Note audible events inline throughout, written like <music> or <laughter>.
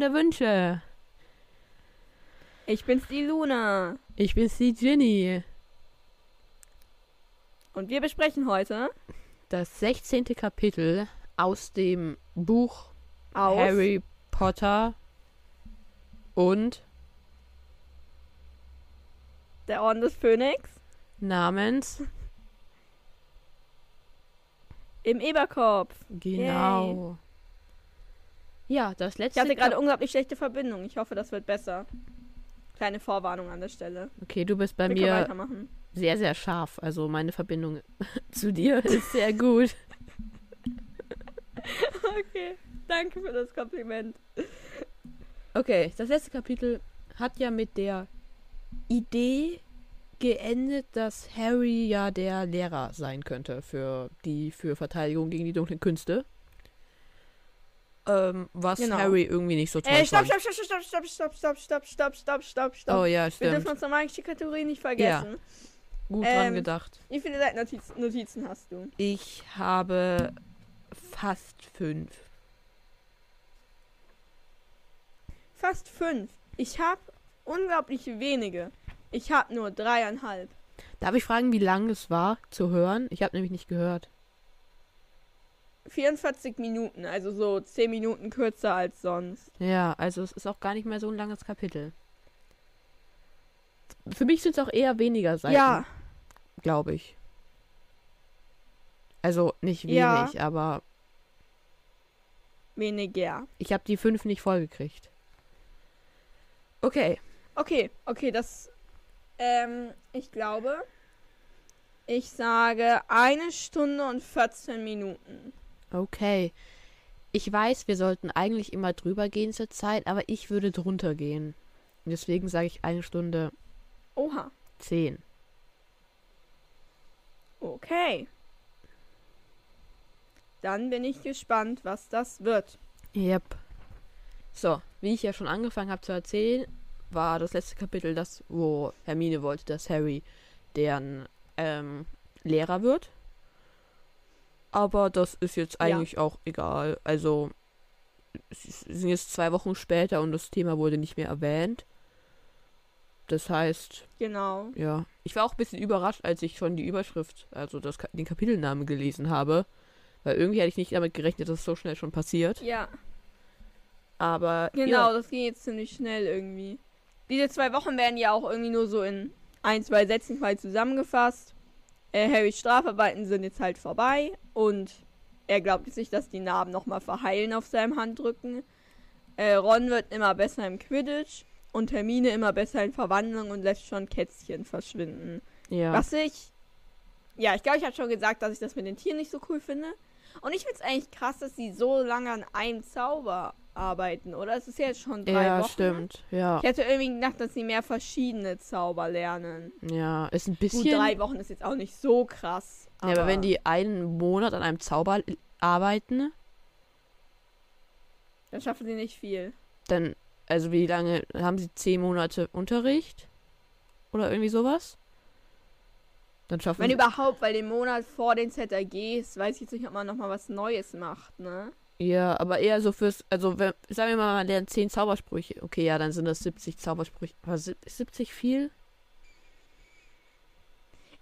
der Wünsche. Ich bin's die Luna. Ich bin's die Ginny. Und wir besprechen heute Das 16. Kapitel aus dem Buch aus Harry Potter und der Orden des Phönix namens im Eberkopf. genau. Ja, das Ich letzte hatte gerade unglaublich schlechte Verbindung. Ich hoffe, das wird besser. Kleine Vorwarnung an der Stelle. Okay, du bist bei Wir mir sehr sehr scharf, also meine Verbindung <laughs> zu dir <laughs> ist sehr gut. <laughs> Okay, danke für das Kompliment. Okay, das letzte Kapitel hat ja mit der Idee geendet, dass Harry ja der Lehrer sein könnte für die für Verteidigung gegen die dunklen Künste. Ähm, was Genau. Harry irgendwie nicht so toll Äh, stopp, fand. stopp, stopp, stopp, stopp, stopp, stopp, stopp, stopp, stopp, stopp, stopp. Oh ja, Wir stimmt. dürfen unsere magische Kategorie nicht vergessen. Gut ähm, dran gedacht. Wie viele Seitennotizen Notizen hast du? Ich habe fast fünf. Fast fünf. Ich habe unglaublich wenige. Ich habe nur dreieinhalb. Darf ich fragen, wie lang es war zu hören? Ich habe nämlich nicht gehört. 44 Minuten, also so 10 Minuten kürzer als sonst. Ja, also es ist auch gar nicht mehr so ein langes Kapitel. Für mich sind es auch eher weniger Seiten. Ja, glaube ich. Also nicht wenig, Ja. aber weniger. ich habe die fünf nicht vollgekriegt. Okay, Okay, okay, das. Ähm, ich glaube. Ich sage eine Stunde und 14 Minuten. Okay. Ich weiß, wir sollten eigentlich immer drüber gehen zur Zeit, aber ich würde drunter gehen. Deswegen sage ich eine Stunde Oha. zehn. Okay. Dann bin ich gespannt, was das wird. Yep. So, wie ich ja schon angefangen habe zu erzählen, war das letzte Kapitel das, wo Hermine wollte, dass Harry deren ähm, Lehrer wird. Aber das ist jetzt Ja. eigentlich auch egal. Also, es sind jetzt zwei Wochen später und das Thema wurde nicht mehr erwähnt. Das heißt, Genau. ja. Ich war auch ein bisschen überrascht, als ich schon die Überschrift, also das, den Kapitelnamen gelesen habe. Weil irgendwie hätte ich nicht damit gerechnet, dass es so schnell schon passiert. Ja, Aber genau, ja, das ging jetzt ziemlich schnell irgendwie. Diese zwei Wochen werden ja auch irgendwie nur so in ein, zwei Sätzen quasi zusammengefasst. Äh, Harrys Strafarbeiten sind jetzt halt vorbei und er glaubt jetzt nicht, dass die Narben nochmal verheilen auf seinem Handrücken. Äh, Ron wird immer besser im Quidditch und Hermine immer besser in Verwandlung und lässt schon Kätzchen verschwinden. ja. Was ich. Ja, ich glaube, ich habe schon gesagt, dass ich das mit den Tieren nicht so cool finde. Und ich finde es eigentlich krass, dass sie so lange an einem Zauber arbeiten, oder? Es ist ja jetzt schon drei Ja, Wochen. stimmt. Ja. Ich hätte irgendwie gedacht, dass sie mehr verschiedene Zauber lernen. Ja, ist ein Gut, bisschen. drei Wochen ist jetzt auch nicht so krass. ja, aber wenn die einen Monat an einem Zauber arbeiten, Dann schaffen sie nicht viel. dann, also wie lange haben sie zehn Monate Unterricht? Oder irgendwie sowas? Dann schaffen Wenn sie. überhaupt, weil den Monat vor den ZRGs weiß ich jetzt nicht, ob man nochmal was Neues macht, ne? Ja, aber eher so fürs, also wenn, sagen wir mal, man lernt zehn Zaubersprüche. Okay, ja, dann sind das 70 Zaubersprüche. Aber ist 70 viel?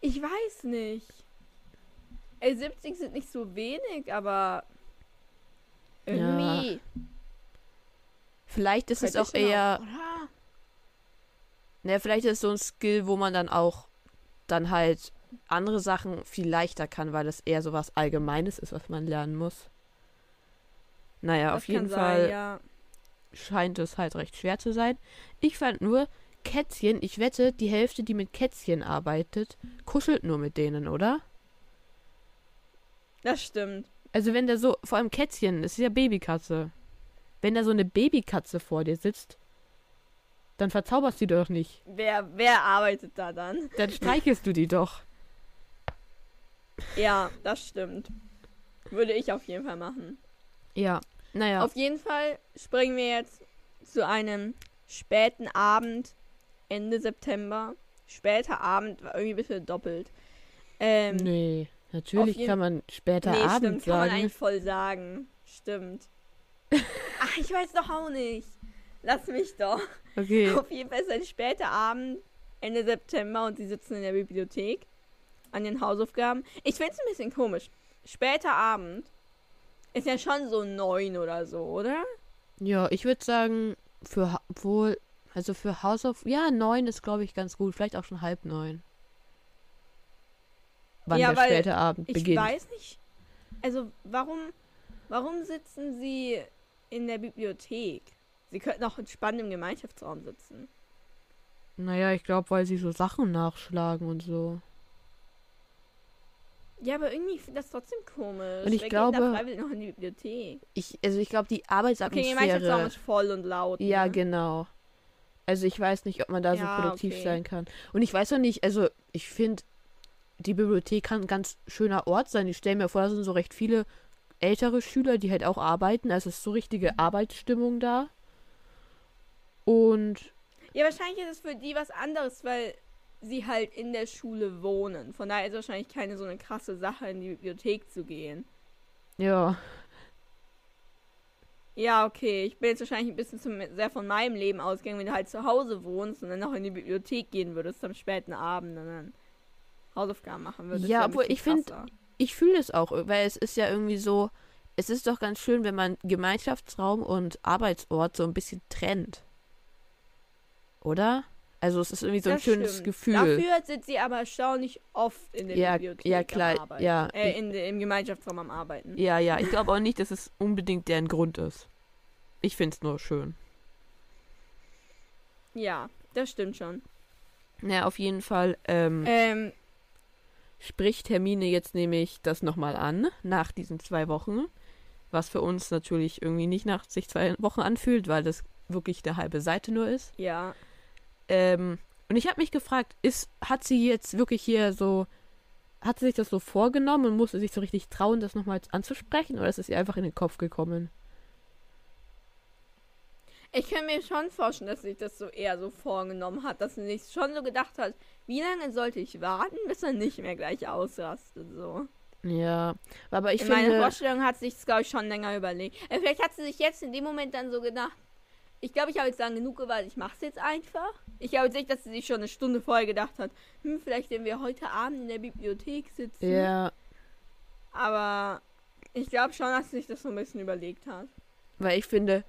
Ich weiß nicht. Ey, 70 sind nicht so wenig, aber irgendwie. Vielleicht ist es könnte auch ich schon eher, oder? ne, vielleicht ist es so ein Skill, wo man dann auch dann halt andere Sachen viel leichter kann, weil es eher so was Allgemeines ist, was man lernen muss. Naja, Das auf jeden kann Fall Sein, ja. scheint es halt recht schwer zu sein. Ich fand nur, Kätzchen, ich wette, die Hälfte, die mit Kätzchen arbeitet, kuschelt nur mit denen, oder? Das stimmt. Also wenn da so, vor allem Kätzchen, das ist ja Babykatze. Wenn da so eine Babykatze vor dir sitzt, dann verzauberst du die doch nicht. Wer, wer arbeitet da dann? Dann streichelst du die doch. Ja, das stimmt. Würde ich auf jeden Fall machen. Ja, naja. Auf jeden Fall springen wir jetzt zu einem späten Abend, Ende September. Später Abend war irgendwie ein bisschen doppelt. Ähm, nee, natürlich kann man später nee, Abend stimmt, kann man sagen. eigentlich voll sagen. Stimmt. <laughs> Ach, ich weiß doch auch nicht. Lass mich doch. Okay. <laughs> Auf jeden Fall ist ein später Abend, Ende September, und sie sitzen in der Bibliothek an den Hausaufgaben. Ich finde es ein bisschen komisch. Später Abend ist ja schon so neun oder so, oder? Ja, ich würde sagen, für Ha- wohl, also für Hausauf, ja, neun ist, glaube ich, ganz gut. Vielleicht auch schon halb neun. Wann Ja, der weil späte Abend Ich beginnt. weiß nicht. Also, warum, warum sitzen sie in der Bibliothek? Sie könnten auch entspannt im Gemeinschaftsraum sitzen. Naja, ich glaube, weil sie so Sachen nachschlagen und so. Ja, aber irgendwie finde ich das trotzdem komisch. Und ich Wer glaube- geht da freiwillig noch in die Bibliothek? Ich, also ich glaube, die Okay, Gemeinschaftsraum Arbeitsatmosphäre. ist voll und laut. Ja, ne? genau. Also ich weiß nicht, ob man da Ja, so produktiv okay. sein kann. Und ich weiß auch nicht, also ich finde, die Bibliothek kann ein ganz schöner Ort sein. Ich stelle mir vor, da sind so recht viele ältere Schüler, die halt auch arbeiten. Also es ist so richtige Arbeitsstimmung da. Und Ja, wahrscheinlich ist es für die was anderes, weil sie halt in der Schule wohnen. Von daher ist es wahrscheinlich keine so eine krasse Sache, in die Bibliothek zu gehen. ja, Ja, okay. Ich bin jetzt wahrscheinlich ein bisschen zu, sehr von meinem Leben ausgegangen, wenn du halt zu Hause wohnst und dann noch in die Bibliothek gehen würdest am späten Abend und dann Hausaufgaben machen würdest. Ja, obwohl ich find- krasser. ich fühle es auch, weil es ist ja irgendwie so, es ist doch ganz schön, wenn man Gemeinschaftsraum und Arbeitsort so ein bisschen trennt. Oder? Also es ist irgendwie so ein Das schönes stimmt. Gefühl. Dafür sind sie aber erstaunlich oft in der Ja, Bibliothek ja, am klar, Arbeiten. ja. Äh, in, im Gemeinschaftsraum am Arbeiten. Ja, ja, ich glaube auch nicht, dass es unbedingt deren Grund ist. Ich finde es nur schön. Ja, das stimmt schon. Ja, auf jeden Fall ähm, Ähm, spricht Hermine jetzt nämlich das nochmal an, nach diesen zwei Wochen. Was für uns natürlich irgendwie nicht nach sich zwei Wochen anfühlt, weil das wirklich eine halbe Seite nur ist. ja. Ähm, und ich habe mich gefragt, ist, hat sie jetzt wirklich hier so, hat sie sich das so vorgenommen und musste sich so richtig trauen, das nochmal anzusprechen oder ist es ihr einfach in den Kopf gekommen? Ich kann mir schon vorstellen, dass sich das so eher so vorgenommen hat, dass sie sich schon so gedacht hat, wie lange sollte ich warten, bis er nicht mehr gleich ausrastet, so. Ja, aber ich in finde, Vorstellung hat sich, glaube ich, schon länger überlegt. Äh, vielleicht hat sie sich jetzt in dem Moment dann so gedacht, ich glaube, ich habe jetzt lang genug gewartet, ich mache es jetzt einfach. Ich glaube nicht, dass sie sich schon eine Stunde vorher gedacht hat, hm, vielleicht wenn wir heute Abend in der Bibliothek sitzen. ja, Aber ich glaube schon, dass sie sich das so ein bisschen überlegt hat. weil ich finde,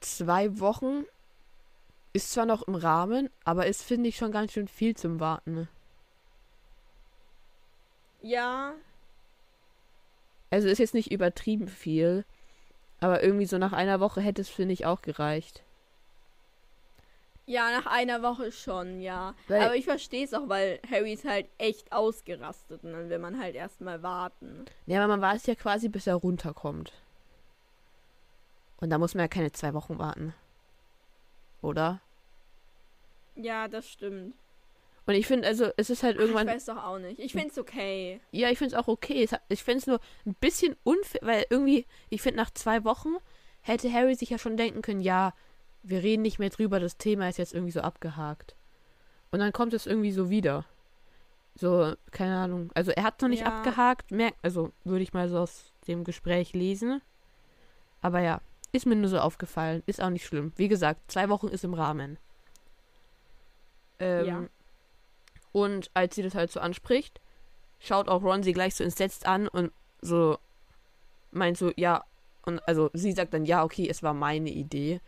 zwei Wochen ist zwar noch im Rahmen, aber ist, finde ich, schon ganz schön viel zum Warten. Ja, Also ist jetzt nicht übertrieben viel, aber irgendwie so nach einer Woche hätte es, finde ich, auch gereicht. Ja, nach einer Woche schon, ja. Weil- Aber ich verstehe es auch, weil Harry ist halt echt ausgerastet und dann will man halt erstmal warten. Ja, aber man weiß ja quasi, bis er runterkommt. Und da muss man ja keine zwei Wochen warten. Oder? Ja, das stimmt. Und ich finde, also, es ist halt Ach, irgendwann. ich weiß doch auch nicht. Ich finde es okay. Ja, ich finde es auch okay. Ich finde es nur ein bisschen unfair, weil irgendwie, ich finde, nach zwei Wochen hätte Harry sich ja schon denken können, ja, wir reden nicht mehr drüber, das Thema ist jetzt irgendwie so abgehakt. Und dann kommt es irgendwie so wieder. So, keine Ahnung. Also er hat noch nicht Ja. abgehakt, merkt, also würde ich mal so aus dem Gespräch lesen. Aber ja, ist mir nur so aufgefallen. Ist auch nicht schlimm. Wie gesagt, zwei Wochen ist im Rahmen. Ähm, Ja. Und als sie das halt so anspricht, schaut auch Ron sie gleich so entsetzt an und so meint so, ja, und also sie sagt dann, ja, okay, es war meine Idee.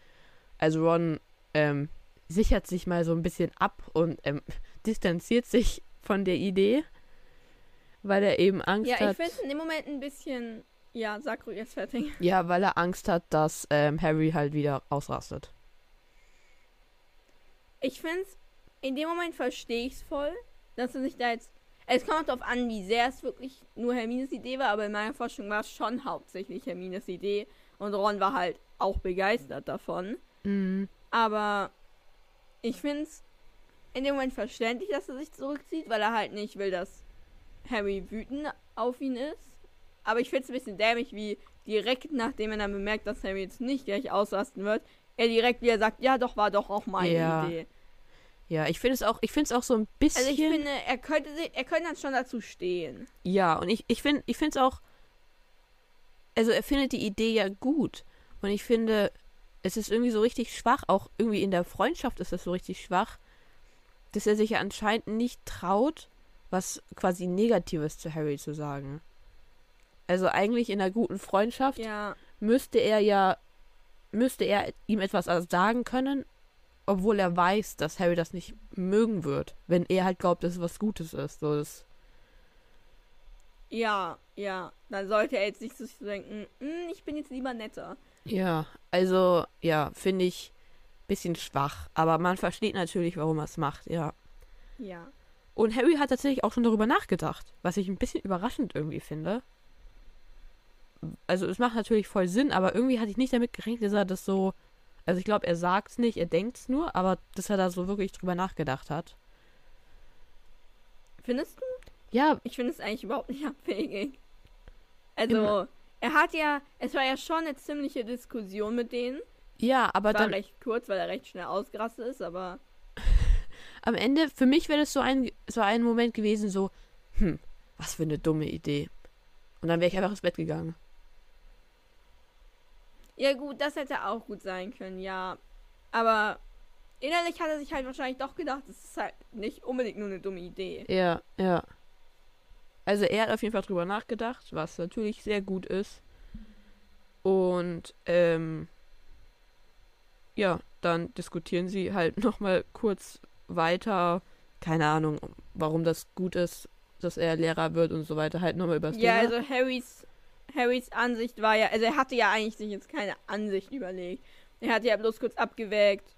Also Ron ähm, sichert sich mal so ein bisschen ab und ähm, <laughs> distanziert sich von der Idee, weil er eben Angst Ja, ich hat. finde es in dem Moment ein bisschen. Ja, sag ruhig jetzt fertig. <laughs> Ja, weil er Angst hat, dass ähm, Harry halt wieder ausrastet. Ich finde es, in dem Moment verstehe ich es voll, dass er sich da jetzt. Es kommt darauf an, wie sehr es wirklich nur Hermines Idee war, aber in meiner Forschung war es schon hauptsächlich Hermines Idee und Ron war halt auch begeistert davon. Mhm. Aber ich finde es in dem Moment verständlich, dass er sich zurückzieht, weil er halt nicht will, dass Harry wütend auf ihn ist. Aber ich finde es ein bisschen dämlich, wie direkt nachdem er dann bemerkt, dass Harry jetzt nicht gleich ausrasten wird, er direkt wieder sagt, ja doch, war doch auch meine Ja. Idee. Ja, ich finde es auch, ich finde es auch so ein bisschen. Also ich finde, er könnte, er könnte dann schon dazu stehen. Ja, und ich, ich finde ich finde es auch. Also er findet die Idee ja gut. Und ich finde, es ist irgendwie so richtig schwach, auch irgendwie in der Freundschaft ist es so richtig schwach, dass er sich ja anscheinend nicht traut, was quasi Negatives zu Harry zu sagen. Also eigentlich in einer guten Freundschaft Ja. müsste er ja, müsste er ihm etwas sagen können, obwohl er weiß, dass Harry das nicht mögen wird, wenn er halt glaubt, dass es was Gutes ist. So, das, Ja, ja. Dann sollte er jetzt nicht so denken, "Hm, ich bin jetzt lieber netter. Ja, also, ja, finde ich bisschen schwach, aber man versteht natürlich, warum er es macht, ja. Ja. Und Harry hat tatsächlich auch schon darüber nachgedacht, was ich ein bisschen überraschend irgendwie finde. Also es macht natürlich voll Sinn, aber irgendwie hatte ich nicht damit gerechnet, dass er das so. Also ich glaube, er sagt es nicht, er denkt es nur, aber dass er da so wirklich drüber nachgedacht hat. Findest du? Ja, Ich finde es eigentlich überhaupt nicht abwegig. Also, Immer. Er hat ja, es war ja schon eine ziemliche Diskussion mit denen. ja, aber War dann recht kurz, weil er recht schnell ausgerastet ist, aber <laughs> am Ende, für mich wäre das so ein, so ein Moment gewesen, so, hm, was für eine dumme Idee. Und dann wäre ich einfach ins Bett gegangen. ja gut, das hätte auch gut sein können, ja. Aber innerlich hat er sich halt wahrscheinlich doch gedacht, das ist halt nicht unbedingt nur eine dumme Idee. Ja, ja. Also er hat auf jeden Fall drüber nachgedacht, was natürlich sehr gut ist. Und ähm, ja, dann diskutieren sie halt <laughs> nochmal kurz weiter. Keine Ahnung, warum das gut ist, dass er Lehrer wird und so weiter. Halt nochmal über das Ja, Thema. also Harrys, Harrys Ansicht war ja, also er hatte ja eigentlich sich jetzt keine Ansicht überlegt. Er hat ja bloß kurz abgewägt.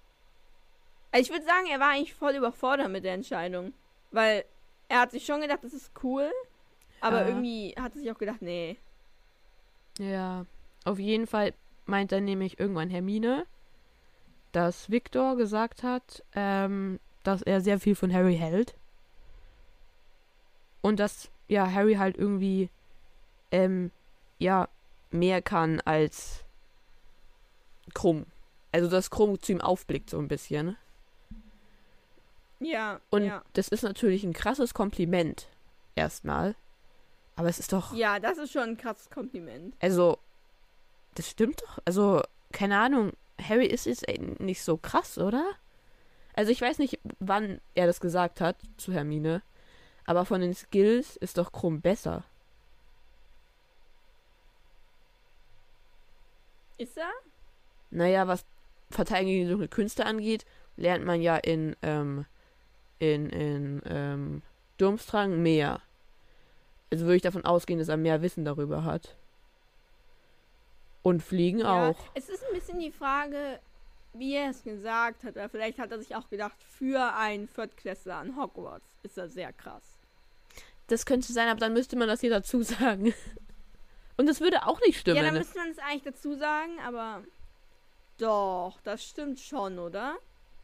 Also ich würde sagen, er war eigentlich voll überfordert mit der Entscheidung. Weil er hat sich schon gedacht, das ist cool. Aber Ja. irgendwie hat er sich auch gedacht, nee. Ja, auf jeden Fall meint dann nämlich irgendwann Hermine, dass Victor gesagt hat, ähm, dass er sehr viel von Harry hält. Und dass, ja, Harry halt irgendwie, ähm, ja, mehr kann als Krumm. Also, dass Krumm zu ihm aufblickt, so ein bisschen. Ja, Und ja. das ist natürlich ein krasses Kompliment. Erstmal. Aber es ist doch. Ja, das ist schon ein krasses Kompliment. Also, das stimmt doch. Also, keine Ahnung. Harry ist jetzt nicht so krass, oder? Also, ich weiß nicht, wann er das gesagt hat zu Hermine. Aber von den Skills ist doch Krumm besser. Ist er? Naja, was Verteidigung gegen die dunkle Künste angeht, lernt man ja in, ähm, in, in, ähm, Durmstrang mehr. Also würde ich davon ausgehen, dass er mehr Wissen darüber hat. Und Fliegen Ja, auch. Es ist ein bisschen die Frage, wie er es gesagt hat. Oder vielleicht hat er sich auch gedacht, für einen Viertklässler an Hogwarts ist er sehr krass. Das könnte sein, aber dann müsste man das hier dazu sagen. <laughs> Und das würde auch nicht stimmen. Ja, dann ne? müsste man es eigentlich dazu sagen, aber doch, das stimmt schon, oder?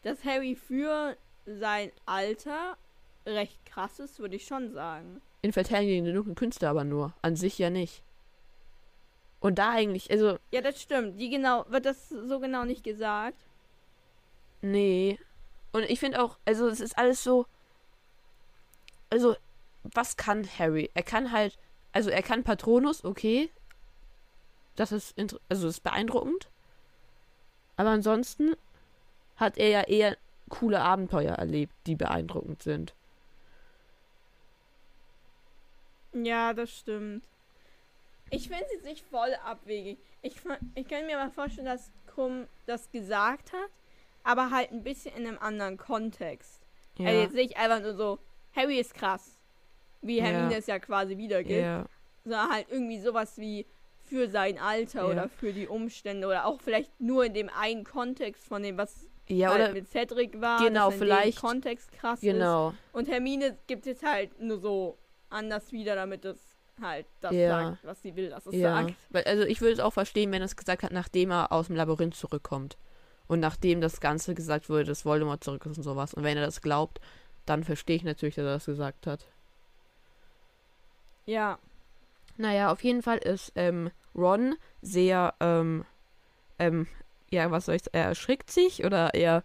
Dass Harry für sein Alter recht krass ist, würde ich schon sagen. In Verteidigung gegen die dunklen Künste aber nur. An sich ja nicht. Und da eigentlich, also, Ja, das stimmt. Die genau, wird das so genau nicht gesagt? nee. Und ich finde auch, also es ist alles so. Also, was kann Harry? Er kann halt, also er kann Patronus, okay. Das ist, also das ist beeindruckend. Aber ansonsten hat er ja eher coole Abenteuer erlebt, die beeindruckend sind. Ja, das stimmt. Ich finde es jetzt nicht voll abwegig. Ich, ich kann mir mal vorstellen, dass Krumm das gesagt hat, aber halt ein bisschen in einem anderen Kontext. Ja. Also jetzt nicht einfach nur so, Harry ist krass. Wie Ja. Hermine es ja quasi wiedergibt. ja. Sondern halt irgendwie sowas wie für sein Alter Ja. oder für die Umstände oder auch vielleicht nur in dem einen Kontext von dem, was Ja, halt oder mit Cedric war. Genau, vielleicht- Kontext krass ist. genau. Und Hermine gibt es halt nur so anders wieder, damit es halt das Ja. sagt, was sie will, dass es Ja. sagt. Weil, also ich würde es auch verstehen, wenn er es gesagt hat, nachdem er aus dem Labyrinth zurückkommt. Und nachdem das Ganze gesagt wurde, dass Voldemort zurück ist und sowas. Und wenn er das glaubt, dann verstehe ich natürlich, dass er das gesagt hat. Ja. Naja, auf jeden Fall ist ähm, Ron sehr, ähm, ähm, ja, was soll ich sagen, er erschrickt sich oder er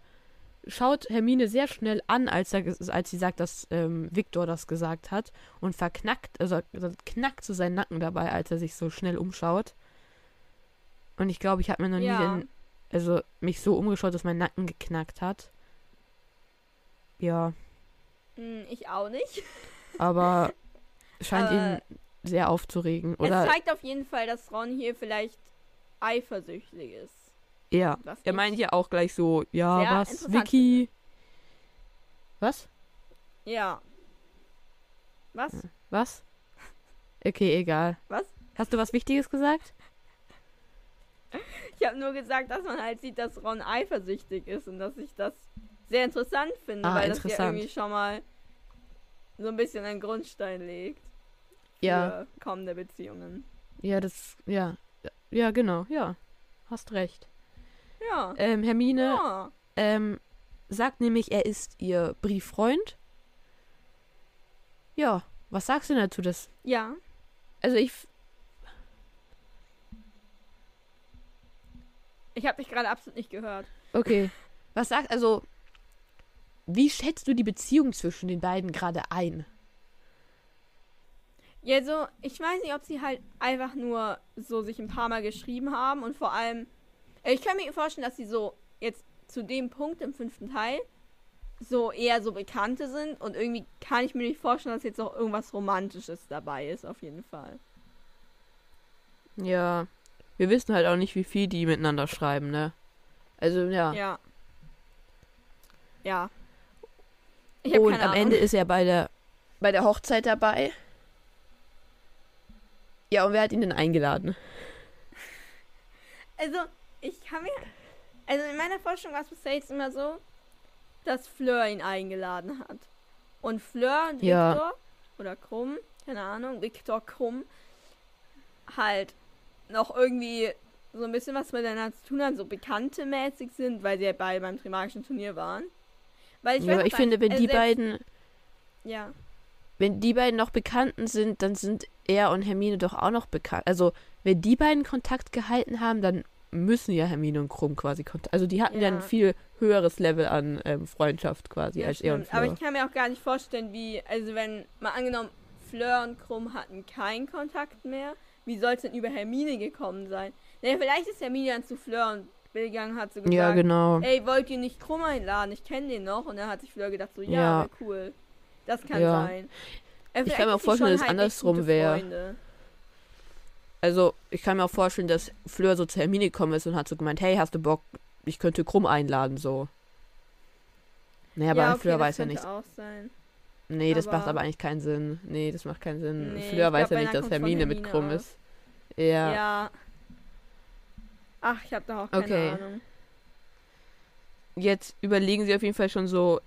schaut Hermine sehr schnell an, als, er, als sie sagt, dass ähm, Victor das gesagt hat und verknackt, also also knackt so seinen Nacken dabei, als er sich so schnell umschaut. Und ich glaube, ich habe mir noch Ja. nie den also mich so umgeschaut, dass mein Nacken geknackt hat. Ja, Hm, ich auch nicht. <laughs> aber scheint Aber ihn sehr aufzuregen. Oder es zeigt auf jeden Fall, dass Ron hier vielleicht eifersüchtig ist. Ja. Was Er ich meint ja auch gleich so, ja, sehr was, Vicky? Was? Ja. Was? Was? Okay, egal. Was? Hast du was Wichtiges gesagt? Ich habe nur gesagt, dass man halt sieht, dass Ron eifersüchtig ist und dass ich das sehr interessant finde, Ah, weil das ja irgendwie schon mal so ein bisschen einen Grundstein legt für Ja. kommende Beziehungen. Ja, das, ja. Ja, genau, ja. Hast recht. Ja. Ähm, Hermine ja. ähm, sagt nämlich, er ist ihr Brieffreund. Ja, was sagst du denn dazu? Das, Ja. also ich, Ich habe dich gerade absolut nicht gehört. okay. Was sagst, also, wie schätzt du die Beziehung zwischen den beiden gerade ein? Ja, so, ich weiß nicht, ob sie halt einfach nur so sich ein paar Mal geschrieben haben und vor allem, ich kann mir vorstellen, dass sie so jetzt zu dem Punkt im fünften Teil so eher so Bekannte sind und irgendwie kann ich mir nicht vorstellen, dass jetzt noch irgendwas Romantisches dabei ist, auf jeden Fall. Ja, wir wissen halt auch nicht, wie viel die miteinander schreiben, ne? Also, ja. Ja. Ja. Und am. Ende ist er bei der, bei der Hochzeit dabei. Ja, und wer hat ihn denn eingeladen? Also, ich kann mir. Also, in meiner Forschung war es bisher jetzt immer so, dass Fleur ihn eingeladen hat. Und Fleur und Ja. Victor, oder Krumm, keine Ahnung, Victor Krumm, halt noch irgendwie so ein bisschen was miteinander zu tun haben, so bekannte mäßig sind, weil sie ja beide beim Trimagischen Turnier waren. Weil ich ja, weiß ich finde, wenn also die beiden, Ja. wenn die beiden noch Bekannten sind, dann sind er und Hermine doch auch noch bekannt. Also, wenn die beiden Kontakt gehalten haben, dann müssen ja Hermine und Krumm quasi Kontakt. Also, die hatten ja, Ja. ein viel höheres Level an ähm, Freundschaft quasi Ja, als er und stimmt. Aber Fleur. ich kann mir auch gar nicht vorstellen, wie, also wenn, mal angenommen, Fleur und Krumm hatten keinen Kontakt mehr, wie soll es denn über Hermine gekommen sein? Naja, vielleicht ist Hermine dann zu Fleur und Bill gegangen, hat so gesagt, Ja, genau. ey, wollt ihr nicht Krumm einladen? Ich kenne den noch. Und dann hat sich Fleur gedacht, so, ja, Ja. cool. Das kann Ja. sein. Äh, Ich kann mir auch vorstellen, dass es halt echt andersrum gute wär. Freunde. Also, ich kann mir auch vorstellen, dass Fleur so zu Hermine gekommen ist und hat so gemeint, hey, hast du Bock, ich könnte Krumm einladen, so. Naja, aber ja, okay, Fleur weiß ja nicht. auch sein. Nee, das macht aber- aber eigentlich keinen Sinn. Nee, das macht keinen Sinn. Nee, Fleur weiß glaub, ja nicht, dass von Hermine mit Hermine Krumm aus. ist. Ja. Ja. Ach, ich habe da auch keine Okay. Ahnung. Jetzt überlegen sie auf jeden Fall schon so,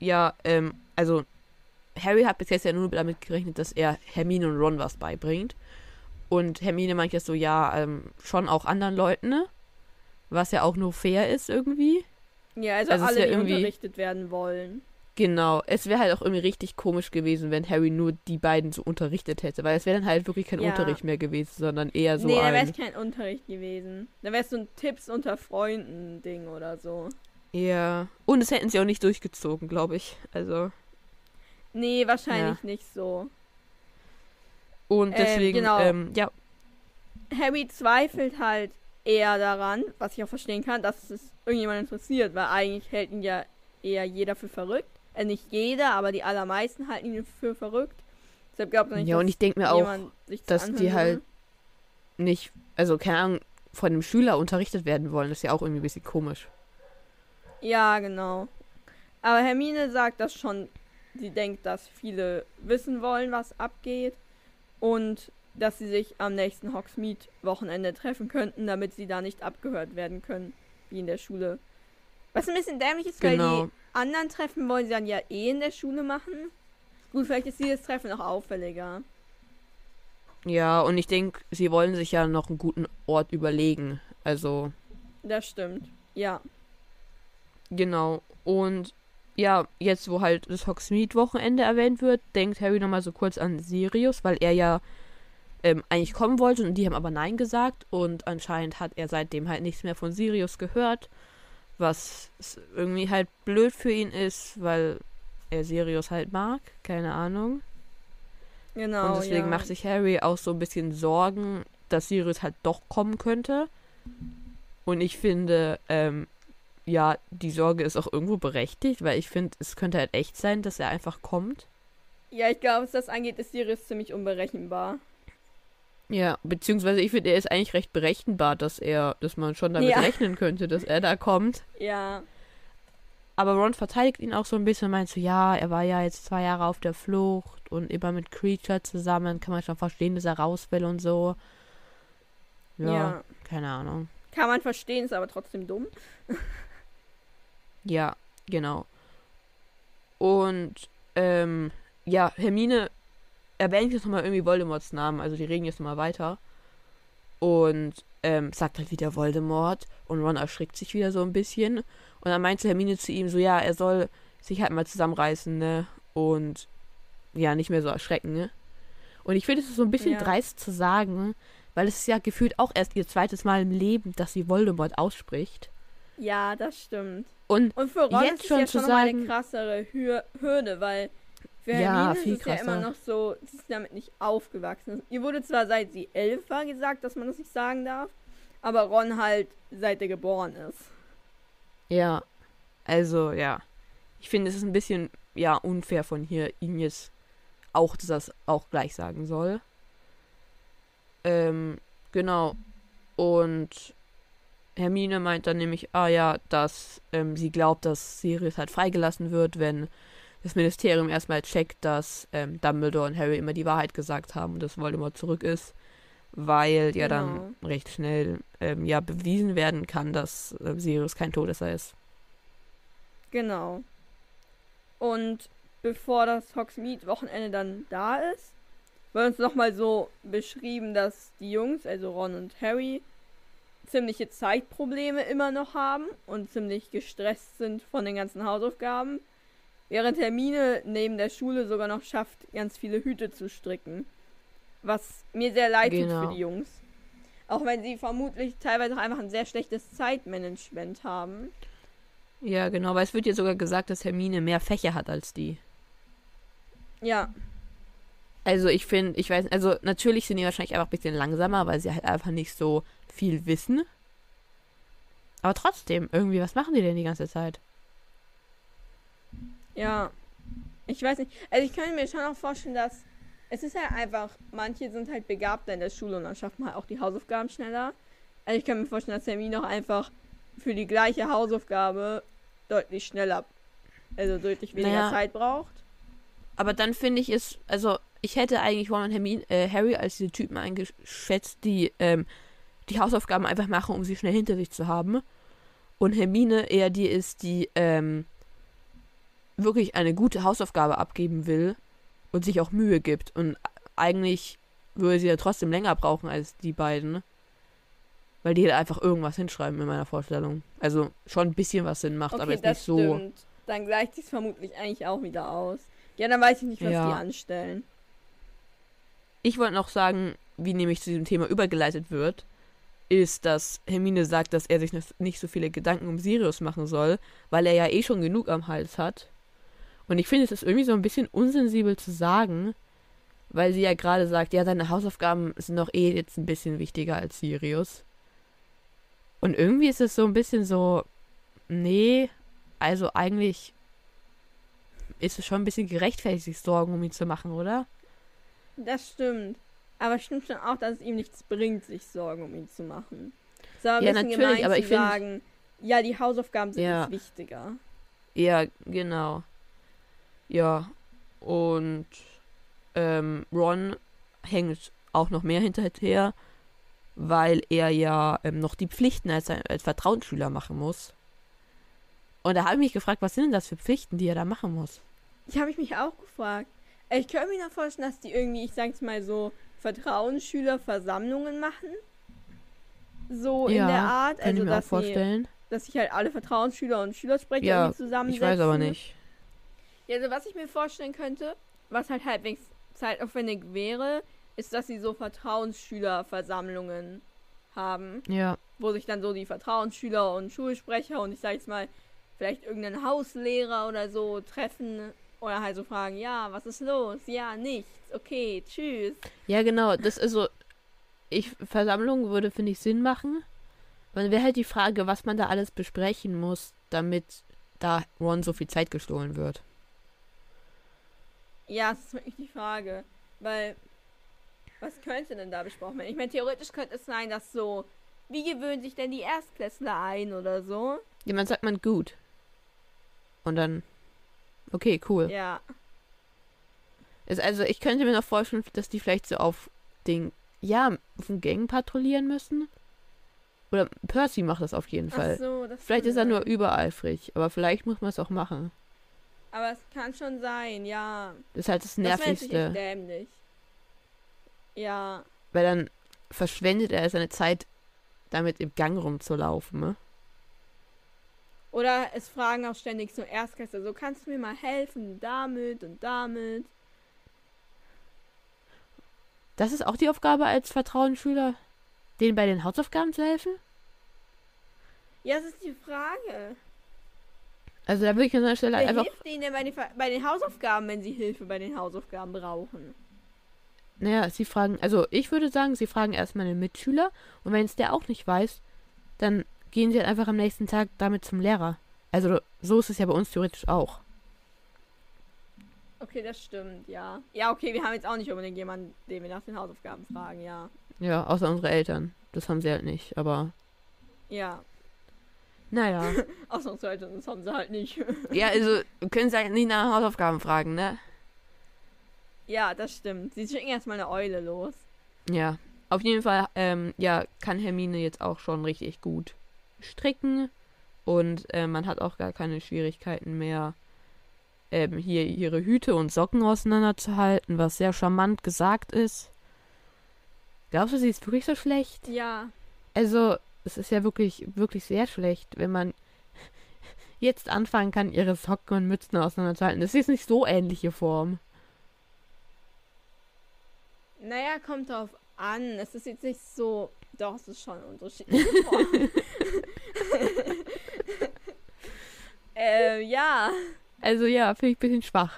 ja, ähm, also Harry hat bis jetzt ja nur damit gerechnet, dass er Hermine und Ron was beibringt. Und Hermine meint jetzt so, ja, ähm, schon auch anderen Leuten, ne? Was ja auch nur fair ist irgendwie. Ja, also, Also alle, wär die irgendwie- unterrichtet werden wollen. Genau. Es wäre halt auch irgendwie richtig komisch gewesen, wenn Harry nur die beiden so unterrichtet hätte. Weil es wäre dann halt wirklich kein Ja. Unterricht mehr gewesen, sondern eher so nee, da wäre ein... es kein Unterricht gewesen. Da wäre es so ein Tipps unter Freunden Ding oder so. Ja. Und es hätten sie auch nicht durchgezogen, glaube ich. Also. Nee, wahrscheinlich nicht so. Und Ähm, deswegen, genau. ähm, ja, Harry zweifelt halt eher daran, was ich auch verstehen kann, dass es irgendjemand interessiert, weil eigentlich hält ihn ja eher jeder für verrückt. Äh, nicht jeder, aber die allermeisten halten ihn für verrückt. Deshalb glaubt er nicht, ja, und ich denke mir auch jemand sich das dass die halt nicht, also keine Ahnung, von einem Schüler unterrichtet werden wollen. Das ist ja auch irgendwie ein bisschen komisch. Ja, genau. Aber Hermine sagt das schon. Sie denkt, dass viele wissen wollen, was abgeht. Und dass sie sich am nächsten Hogsmeade-Wochenende treffen könnten, damit sie da nicht abgehört werden können, wie in der Schule. Was ein bisschen dämlich ist, weil Genau. die anderen Treffen wollen sie dann ja eh in der Schule machen. Gut, vielleicht ist dieses Treffen noch auffälliger. Ja, und ich denke, sie wollen sich ja noch einen guten Ort überlegen. Also, Das stimmt. Ja. genau. Und ja, jetzt, wo halt das Hogsmeade-Wochenende erwähnt wird, denkt Harry nochmal so kurz an Sirius, weil er ja ähm, eigentlich kommen wollte und die haben aber Nein gesagt. Und anscheinend hat er seitdem halt nichts mehr von Sirius gehört. Was irgendwie halt blöd für ihn ist, weil er Sirius halt mag. Keine Ahnung. Genau. Und deswegen ja. macht sich Harry auch so ein bisschen Sorgen, dass Sirius halt doch kommen könnte. Und ich finde, ähm, ja, die Sorge ist auch irgendwo berechtigt, weil ich finde, es könnte halt echt sein, dass er einfach kommt. Ja, ich glaube, was das angeht, ist Sirius ziemlich unberechenbar. Ja, beziehungsweise ich finde, er ist eigentlich recht berechenbar, dass er, dass man schon damit Ja. rechnen könnte, dass er da kommt. Ja. Aber Ron verteidigt ihn auch so ein bisschen, meint so, ja, er war ja jetzt zwei Jahre auf der Flucht und immer mit Creature zusammen, kann man schon verstehen, dass er raus will und so. Ja, ja. keine Ahnung. Kann man verstehen, ist aber trotzdem dumm. <laughs> Ja, genau. Und, ähm, ja, Hermine erwähnt jetzt nochmal irgendwie Voldemorts Namen, also die reden jetzt nochmal weiter. Und, ähm, sagt halt wieder Voldemort und Ron erschrickt sich wieder so ein bisschen. Und dann meinte Hermine zu ihm so, ja, er soll sich halt mal zusammenreißen, ne? Und, ja, nicht mehr so erschrecken, ne? Und ich finde, es so ein bisschen Ja. dreist zu sagen, weil es ist ja gefühlt auch erst ihr zweites Mal im Leben, dass sie Voldemort ausspricht. Ja, das stimmt. Und Und für Ron Jetzt ist schon ja zu schon noch mal eine sagen- krassere Hür Hürde, weil für Ja, Hermine ist es ja immer noch so, sie ist damit nicht aufgewachsen. Ihr wurde zwar seit sie elf war gesagt, dass man das nicht sagen darf, aber Ron halt seit er geboren ist. Ja, also ja. Ich finde, es ist ein bisschen ja unfair von hier, ihn jetzt auch, dass das auch gleich sagen soll. Ähm, genau. Und Hermine meint dann nämlich, ah ja, dass ähm, sie glaubt, dass Sirius halt freigelassen wird, wenn das Ministerium erstmal checkt, dass ähm, Dumbledore und Harry immer die Wahrheit gesagt haben und dass Voldemort zurück ist, weil ja dann recht schnell ähm, ja bewiesen werden kann, dass äh, Sirius kein Todesser ist. Genau. Und bevor das Hogsmeade-Wochenende dann da ist, wird uns nochmal so beschrieben, dass die Jungs, also Ron und Harry, ziemliche Zeitprobleme immer noch haben und ziemlich gestresst sind von den ganzen Hausaufgaben, während Hermine neben der Schule sogar noch schafft, ganz viele Hüte zu stricken. Was mir sehr leid tut Genau. für die Jungs. Auch wenn sie vermutlich teilweise auch einfach ein sehr schlechtes Zeitmanagement haben. Ja, genau, weil es wird ja sogar gesagt, dass Hermine mehr Fächer hat als die. Ja, Also ich finde, ich weiß, also natürlich sind die wahrscheinlich einfach ein bisschen langsamer, weil sie halt einfach nicht so viel wissen. Aber trotzdem, irgendwie, was machen die denn die ganze Zeit? Ja, ich weiß nicht. Also ich kann mir schon auch vorstellen, dass es ist ja einfach, manche sind halt begabter in der Schule und dann schafft man halt auch die Hausaufgaben schneller. Also ich kann mir vorstellen, dass Hermine auch einfach für die gleiche Hausaufgabe deutlich schneller, also deutlich weniger Naja. Zeit braucht. Aber dann finde ich es, also ich hätte eigentlich Ron und Hermine, äh, Harry als diese Typen eingeschätzt, die ähm, die Hausaufgaben einfach machen, um sie schnell hinter sich zu haben. Und Hermine eher die ist, die ähm, wirklich eine gute Hausaufgabe abgeben will und sich auch Mühe gibt. Und eigentlich würde sie ja trotzdem länger brauchen als die beiden. Weil die halt einfach irgendwas hinschreiben in meiner Vorstellung. Also schon ein bisschen was Sinn macht, aber Okay, jetzt nicht so. stimmt. Dann gleicht sich vermutlich eigentlich auch wieder aus. Ja, dann weiß ich nicht, was Ja. die anstellen. Ich wollte noch sagen, wie nämlich zu diesem Thema übergeleitet wird, ist, dass Hermine sagt, dass er sich nicht- nicht so viele Gedanken um Sirius machen soll, weil er ja eh schon genug am Hals hat. Und ich finde, es ist irgendwie so ein bisschen unsensibel zu sagen, weil sie ja gerade sagt, ja, seine Hausaufgaben sind doch eh jetzt ein bisschen wichtiger als Sirius. Und irgendwie ist es so ein bisschen so, nee, also eigentlich ist es schon ein bisschen gerechtfertigt, sich Sorgen um ihn zu machen, oder? Das stimmt. Aber es stimmt schon auch, dass es ihm nichts bringt, sich Sorgen um ihn zu machen. Es ein Ja, natürlich, gemein aber ich find- sagen, ja, die Hausaufgaben sind Ja. jetzt wichtiger. Ja, genau. Ja, und ähm, Ron hängt auch noch mehr hinterher, weil er ja ähm, noch die Pflichten als, als Vertrauensschüler machen muss. Und da habe ich mich gefragt, was sind denn das für Pflichten, die er da machen muss? Ich habe mich auch gefragt. Ich könnte mir noch vorstellen, dass die irgendwie, ich sag's mal so, Vertrauensschülerversammlungen machen. So in Ja, der Art. Kann Also, ich mir auch dass, sie, vorstellen. dass sich halt alle Vertrauensschüler und Schülersprecher Ja, zusammensetzen. Ich weiß aber nicht. Ja, also was ich mir vorstellen könnte, was halt halbwegs zeitaufwendig wäre, ist, dass sie so Vertrauensschülerversammlungen haben, Ja, wo sich dann so die Vertrauensschüler und Schulsprecher und ich sag jetzt mal, vielleicht irgendein Hauslehrer oder so treffen oder halt so fragen, ja, was ist los? Ja, nichts. Okay, tschüss. ja genau. Das ist so. Ich Versammlung würde finde ich Sinn machen, Dann wäre halt die Frage, was man da alles besprechen muss, damit da Ron so viel Zeit gestohlen wird. Ja, das ist wirklich die Frage. Weil, was könnte denn da besprochen werden? Ich meine, theoretisch könnte es sein, dass so, wie gewöhnen sich denn die Erstklässler ein oder so? Jemand sagt man gut. Und dann, okay, cool. Ja. Ist also, ich könnte mir noch vorstellen, dass die vielleicht so auf den, ja, auf den Gängen patrouillieren müssen. Oder Percy macht das auf jeden Fall. Ach so, das Vielleicht ist er nur übereifrig, aber vielleicht muss man es auch machen. Aber es kann schon sein, ja. Das ist halt das Das wäre natürlich echt Nervigste. dämlich. Ja. Weil dann verschwendet er seine Zeit, damit im Gang rumzulaufen. Ne? Oder es fragen auch ständig so Erstklässler, so kannst du mir mal helfen damit und damit. Das ist auch die Aufgabe als Vertrauensschüler, denen bei den Hausaufgaben zu helfen? Ja, das ist die Frage. Also da würde ich an der Stelle Wer einfach. hilft ihnen denn bei den, bei den Hausaufgaben, wenn sie Hilfe bei den Hausaufgaben brauchen? Naja, sie fragen, also ich würde sagen, sie fragen erstmal den Mitschüler und wenn es der auch nicht weiß, dann gehen sie halt einfach am nächsten Tag damit zum Lehrer. Also so ist es ja bei uns theoretisch auch. Okay, das stimmt, ja. Ja, okay, wir haben jetzt auch nicht unbedingt jemanden, den wir nach den Hausaufgaben fragen, ja. Ja, außer unsere Eltern. Das haben sie halt nicht, aber Ja. naja. Ausnahmsweise, <laughs> das haben sie halt nicht. <laughs> ja, also können sie halt nicht nach Hausaufgaben fragen, ne? ja, das stimmt. Sie schicken erstmal eine Eule los. Ja. Auf jeden Fall, ähm, ja, kann Hermine jetzt auch schon richtig gut stricken und äh, man hat auch gar keine Schwierigkeiten mehr, ähm, hier ihre Hüte und Socken auseinanderzuhalten, was sehr charmant gesagt ist. Glaubst du, sie ist wirklich so schlecht? Ja. Also, es ist ja wirklich, wirklich sehr schlecht, wenn man jetzt anfangen kann, ihre Socken und Mützen auseinanderzuhalten. Das ist nicht so ähnliche Form. Naja, kommt drauf an. Es ist jetzt nicht so. Doch, es ist schon ein unterschiedliche Form. <laughs> äh, ja, Also ja, finde ich ein bisschen schwach.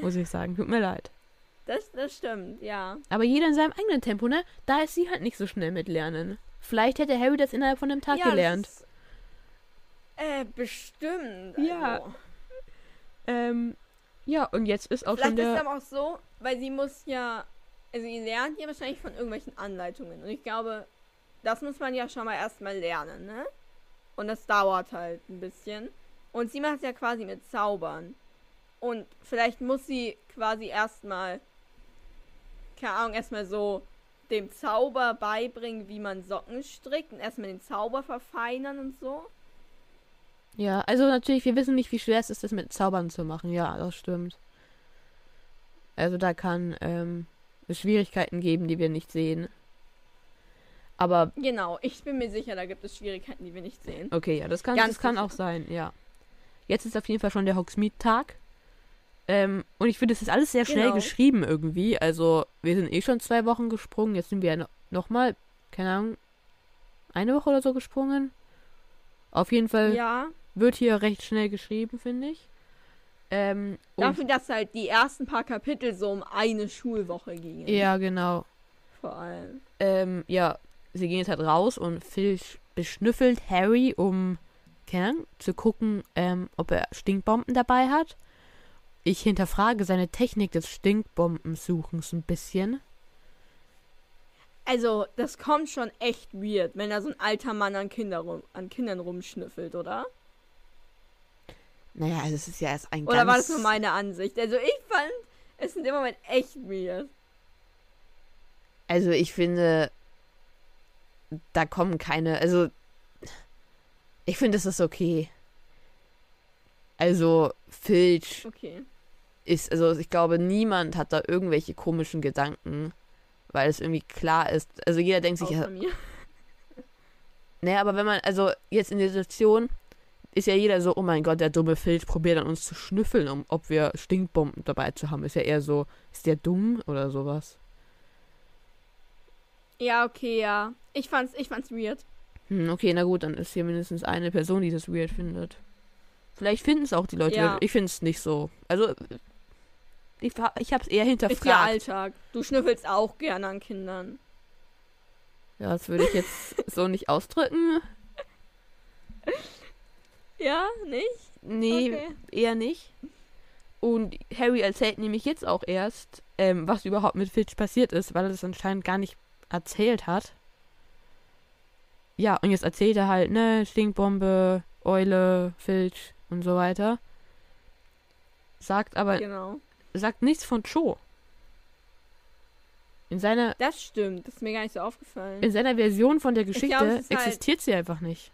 Muss ich sagen. Tut mir leid. das, das stimmt, ja. Aber jeder in seinem eigenen Tempo, ne? Da ist sie halt nicht so schnell mit Lernen. Vielleicht hätte Harry das innerhalb von einem Tag ja, das gelernt. Ist, äh, bestimmt. Ja. Also. Ähm, ja, und jetzt ist auch schon Vielleicht ist es der. aber auch so, weil sie muss ja. Also, sie lernt ja wahrscheinlich von irgendwelchen Anleitungen. Und ich glaube, das muss man ja schon mal erstmal lernen, ne? Und das dauert halt ein bisschen. Und sie macht es ja quasi mit Zaubern. Und vielleicht muss sie quasi erstmal, keine Ahnung, erstmal so dem Zauber beibringen, wie man Socken strickt und erstmal den Zauber verfeinern und so. Ja, also natürlich, wir wissen nicht, wie schwer es ist, das mit Zaubern zu machen. Ja, das stimmt. Also da kann ähm, Schwierigkeiten geben, die wir nicht sehen. Aber Genau, ich bin mir sicher, da gibt es Schwierigkeiten, die wir nicht sehen. Okay, ja, das kann, Ganz das kann sicher. auch sein, ja. Jetzt ist auf jeden Fall schon der Hogsmeade-Tag. Ähm, und ich finde, es ist alles sehr schnell Genau. geschrieben irgendwie. Also, wir sind eh schon zwei Wochen gesprungen. Jetzt sind wir nochmal, keine Ahnung, eine Woche oder so gesprungen. Auf jeden Fall Ja. wird hier recht schnell geschrieben, finde ich. Ähm, Dafür, dass halt die ersten paar Kapitel so um eine Schulwoche gingen. ja, genau. Vor allem. Ähm, ja, sie gehen jetzt halt raus und Phil sch- beschnüffelt Harry, um keine Ahnung, zu gucken, ähm, ob er Stinkbomben dabei hat. Ich hinterfrage seine Technik des Stinkbombensuchens ein bisschen. Also, das kommt schon echt weird, wenn da so ein alter Mann an, Kinder rum, an Kindern rumschnüffelt, oder? Naja, also es ist ja erst ein Oder ganz... war das nur meine Ansicht? Also, ich fand es in dem Moment echt weird. Also ich finde, da kommen keine... Also, ich finde, es ist okay. Also, Filch Okay. ist, also ich glaube, niemand hat da irgendwelche komischen Gedanken, weil es irgendwie klar ist. Also jeder denkt sich, ja, <laughs> naja, aber wenn man, also jetzt in der Situation ist ja jeder so, oh mein Gott, der dumme Filch probiert an uns zu schnüffeln, um ob wir Stinkbomben dabei zu haben. Ist ja eher so, ist der dumm oder sowas? Ja, okay, ja. Ich fand's, ich fand's weird. Hm, okay, na gut, dann ist hier mindestens eine Person, die das weird findet. Vielleicht finden es auch die Leute Ja. Ich finde es nicht so. Also, ich, ich habe es eher Ist ja hinterfragt. Alltag. Du schnüffelst auch gerne an Kindern. Ja, das würde ich jetzt <laughs> so nicht ausdrücken. Ja, nicht? Nee, Okay. eher nicht. Und Harry erzählt nämlich jetzt auch erst, ähm, was überhaupt mit Filch passiert ist, weil er das anscheinend gar nicht erzählt hat. Ja, und jetzt erzählt er halt, ne, Stinkbombe, Eule, Filch und so weiter. Sagt aber, Genau. sagt nichts von Cho. In seiner, Das stimmt. Das ist mir gar nicht so aufgefallen. in seiner Version von der glaub, Geschichte es ist halt- existiert sie einfach nicht.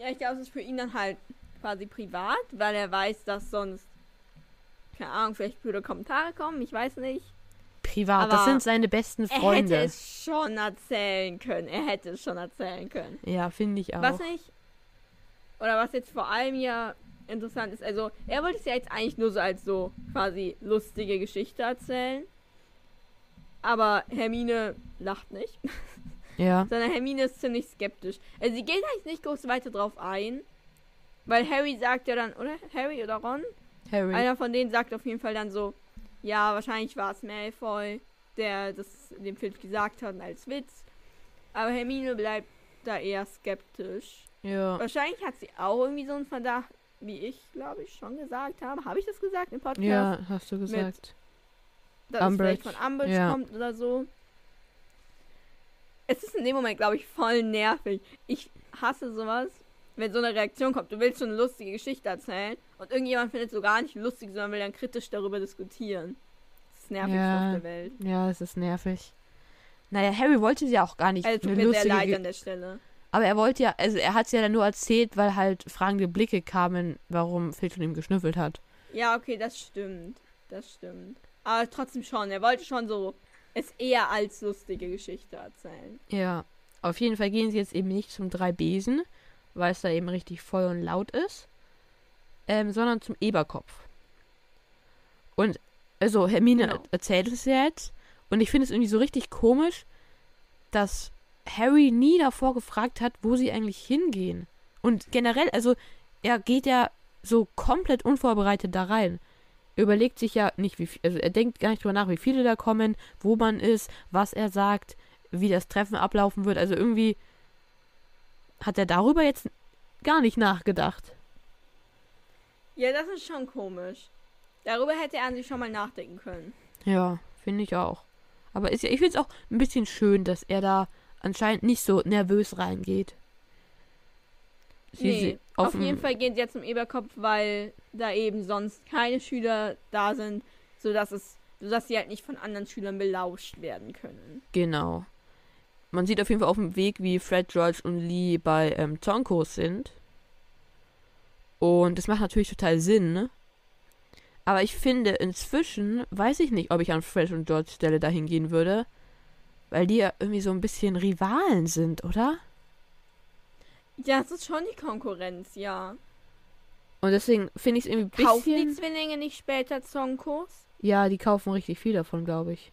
Ja, ich glaube, es ist für ihn dann halt quasi privat, weil er weiß, dass sonst, keine Ahnung, vielleicht blöde Kommentare kommen, ich weiß nicht. Privat, das Aber sind seine besten Er Freunde. hätte es schon erzählen können. Er hätte es schon erzählen können. ja, finde ich auch. Was nicht, oder was jetzt vor allem ja interessant ist, also er wollte es ja jetzt eigentlich nur so als so quasi lustige Geschichte erzählen. Aber Hermine lacht nicht. <laughs> ja, sondern Hermine ist ziemlich skeptisch. Also sie geht eigentlich nicht groß weiter drauf ein, weil Harry sagt ja dann, oder Harry oder Ron, Harry. einer von denen sagt auf jeden Fall dann so, ja, wahrscheinlich war es Malfoy, der das dem Filch gesagt hat als Witz. Aber Hermine bleibt da eher skeptisch. ja. Wahrscheinlich hat sie auch irgendwie so einen Verdacht, wie ich, glaube ich, schon gesagt habe. Habe ich das gesagt im Podcast? Ja, hast du gesagt. dass es Umbridge. vielleicht von Umbridge Ja. kommt oder so. Es ist in dem Moment, glaube ich, voll nervig. Ich hasse sowas, wenn so eine Reaktion kommt. Du willst so eine lustige Geschichte erzählen und irgendjemand findet es so gar nicht lustig, sondern will dann kritisch darüber diskutieren. Das ist das Nervigste Ja. auf der Welt. Ja, es ist nervig. Naja, Harry wollte sie ja auch gar nicht Also tut eine mir sehr leid Ge- an der Stelle. Aber er wollte ja, also er hat es ja dann nur erzählt, weil halt fragende Blicke kamen, warum Filch von ihm geschnüffelt hat. Ja, okay, das stimmt. Das stimmt. Aber trotzdem schon. Er wollte schon so es eher als lustige Geschichte erzählen. Ja. Auf jeden Fall gehen sie jetzt eben nicht zum drei Besen, weil es da eben richtig voll und laut ist, ähm, sondern zum Eberkopf. Und also Hermine Genau. erzählt es jetzt und ich finde es irgendwie so richtig komisch, dass Harry nie davor gefragt hat, wo sie eigentlich hingehen. Und generell, also er geht ja so komplett unvorbereitet da rein. Er überlegt sich ja nicht, wie viel, also er denkt gar nicht drüber nach, wie viele da kommen, wo man ist, was er sagt, wie das Treffen ablaufen wird. Also irgendwie hat er darüber jetzt gar nicht nachgedacht. Ja, das ist schon komisch. Darüber hätte er an sich schon mal nachdenken können. Ja, finde ich auch. Aber ist ja, ich finde es auch ein bisschen schön, dass er da anscheinend nicht so nervös reingeht. Nee, auf, jeden Fall gehen sie jetzt zum Eberkopf, weil da eben sonst keine Schüler da sind, sodass es, sodass sie halt nicht von anderen Schülern belauscht werden können. Genau. Man sieht auf jeden Fall auf dem Weg, wie Fred, George und Lee bei ähm, Zonkos sind. Und das macht natürlich total Sinn, ne? Aber ich finde, inzwischen weiß ich nicht, ob ich an Fred und George Stelle dahin gehen würde. Weil die ja irgendwie so ein bisschen Rivalen sind, oder? Ja, das ist schon die Konkurrenz, ja. Und deswegen finde ich es irgendwie ein Kaufen die bisschen. Zwillinge nicht später Zonkos? Ja, die kaufen richtig viel davon, glaube ich.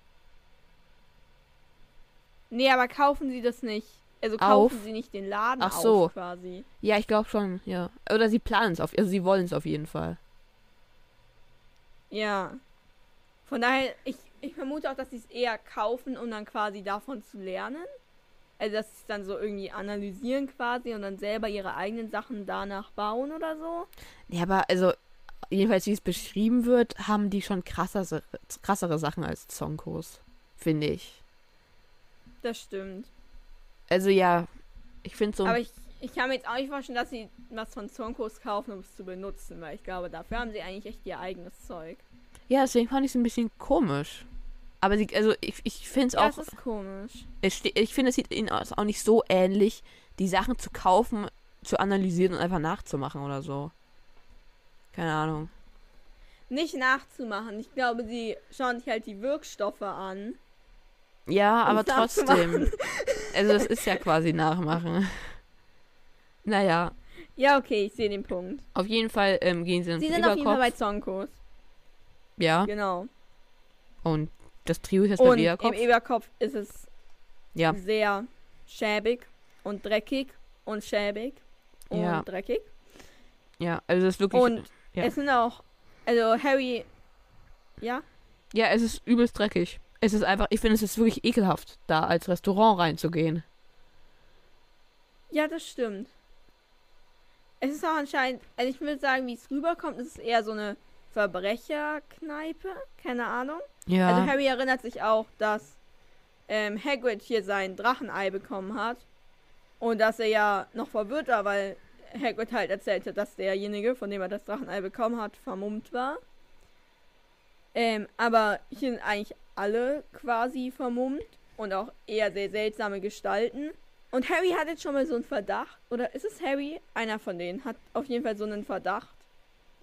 Nee, aber kaufen sie das nicht. Also Auf? kaufen sie nicht den Laden Ach so. auf quasi. Ja, ich glaube schon, ja. Oder sie planen es auf, also sie wollen es auf jeden Fall. Ja. Von daher, ich, ich vermute auch, dass sie es eher kaufen, um dann quasi davon zu lernen. Also, dass sie es dann so irgendwie analysieren quasi und dann selber ihre eigenen Sachen danach bauen oder so. Ja, aber also, jedenfalls wie es beschrieben wird, haben die schon krassere, krassere Sachen als Zonkos, finde ich. Das stimmt. Also ja, ich finde so. Aber ich, ich kann mir jetzt auch nicht vorstellen, dass sie was von Zonkos kaufen, um es zu benutzen, weil ich glaube, dafür haben sie eigentlich echt ihr eigenes Zeug. ja, deswegen fand ich es ein bisschen komisch. Aber sie, also ich, ich finde es auch, das ist komisch. ste- ich finde, es sieht ihnen auch nicht so ähnlich, die Sachen zu kaufen, zu analysieren und einfach nachzumachen oder so. Keine Ahnung. Nicht nachzumachen. Ich glaube, sie schauen sich halt die Wirkstoffe an. Ja, aber trotzdem. Also es ist ja <laughs> quasi Nachmachen. Naja, Ja, okay, ich sehe den Punkt. auf jeden Fall ähm, gehen sie dann Sie sind auf jeden Fall bei Überkopf. Zonkos. Ja, Genau. und das Trio ist beim Und im. Eberkopf ist es Ja, sehr schäbig und dreckig und schäbig und Ja. dreckig. ja, also es ist wirklich. Und ja. es sind auch, also Harry, ja, Ja, es ist übelst dreckig. es ist einfach, ich finde, es ist wirklich ekelhaft, da als Restaurant reinzugehen. Ja, das stimmt. Es ist auch anscheinend, also ich würde sagen, wie es rüberkommt, ist es eher so eine Verbrecherkneipe. Keine Ahnung. Ja. Also Harry erinnert sich auch, dass ähm, Hagrid hier sein Drachenei bekommen hat. Und dass er ja noch verwirrt war, weil Hagrid halt erzählte, dass derjenige, von dem er das Drachenei bekommen hat, vermummt war. Ähm, aber hier sind eigentlich alle quasi vermummt und auch eher sehr seltsame Gestalten. Und Harry hat jetzt schon mal so einen Verdacht, oder ist es Harry? Einer von denen hat auf jeden Fall so einen Verdacht,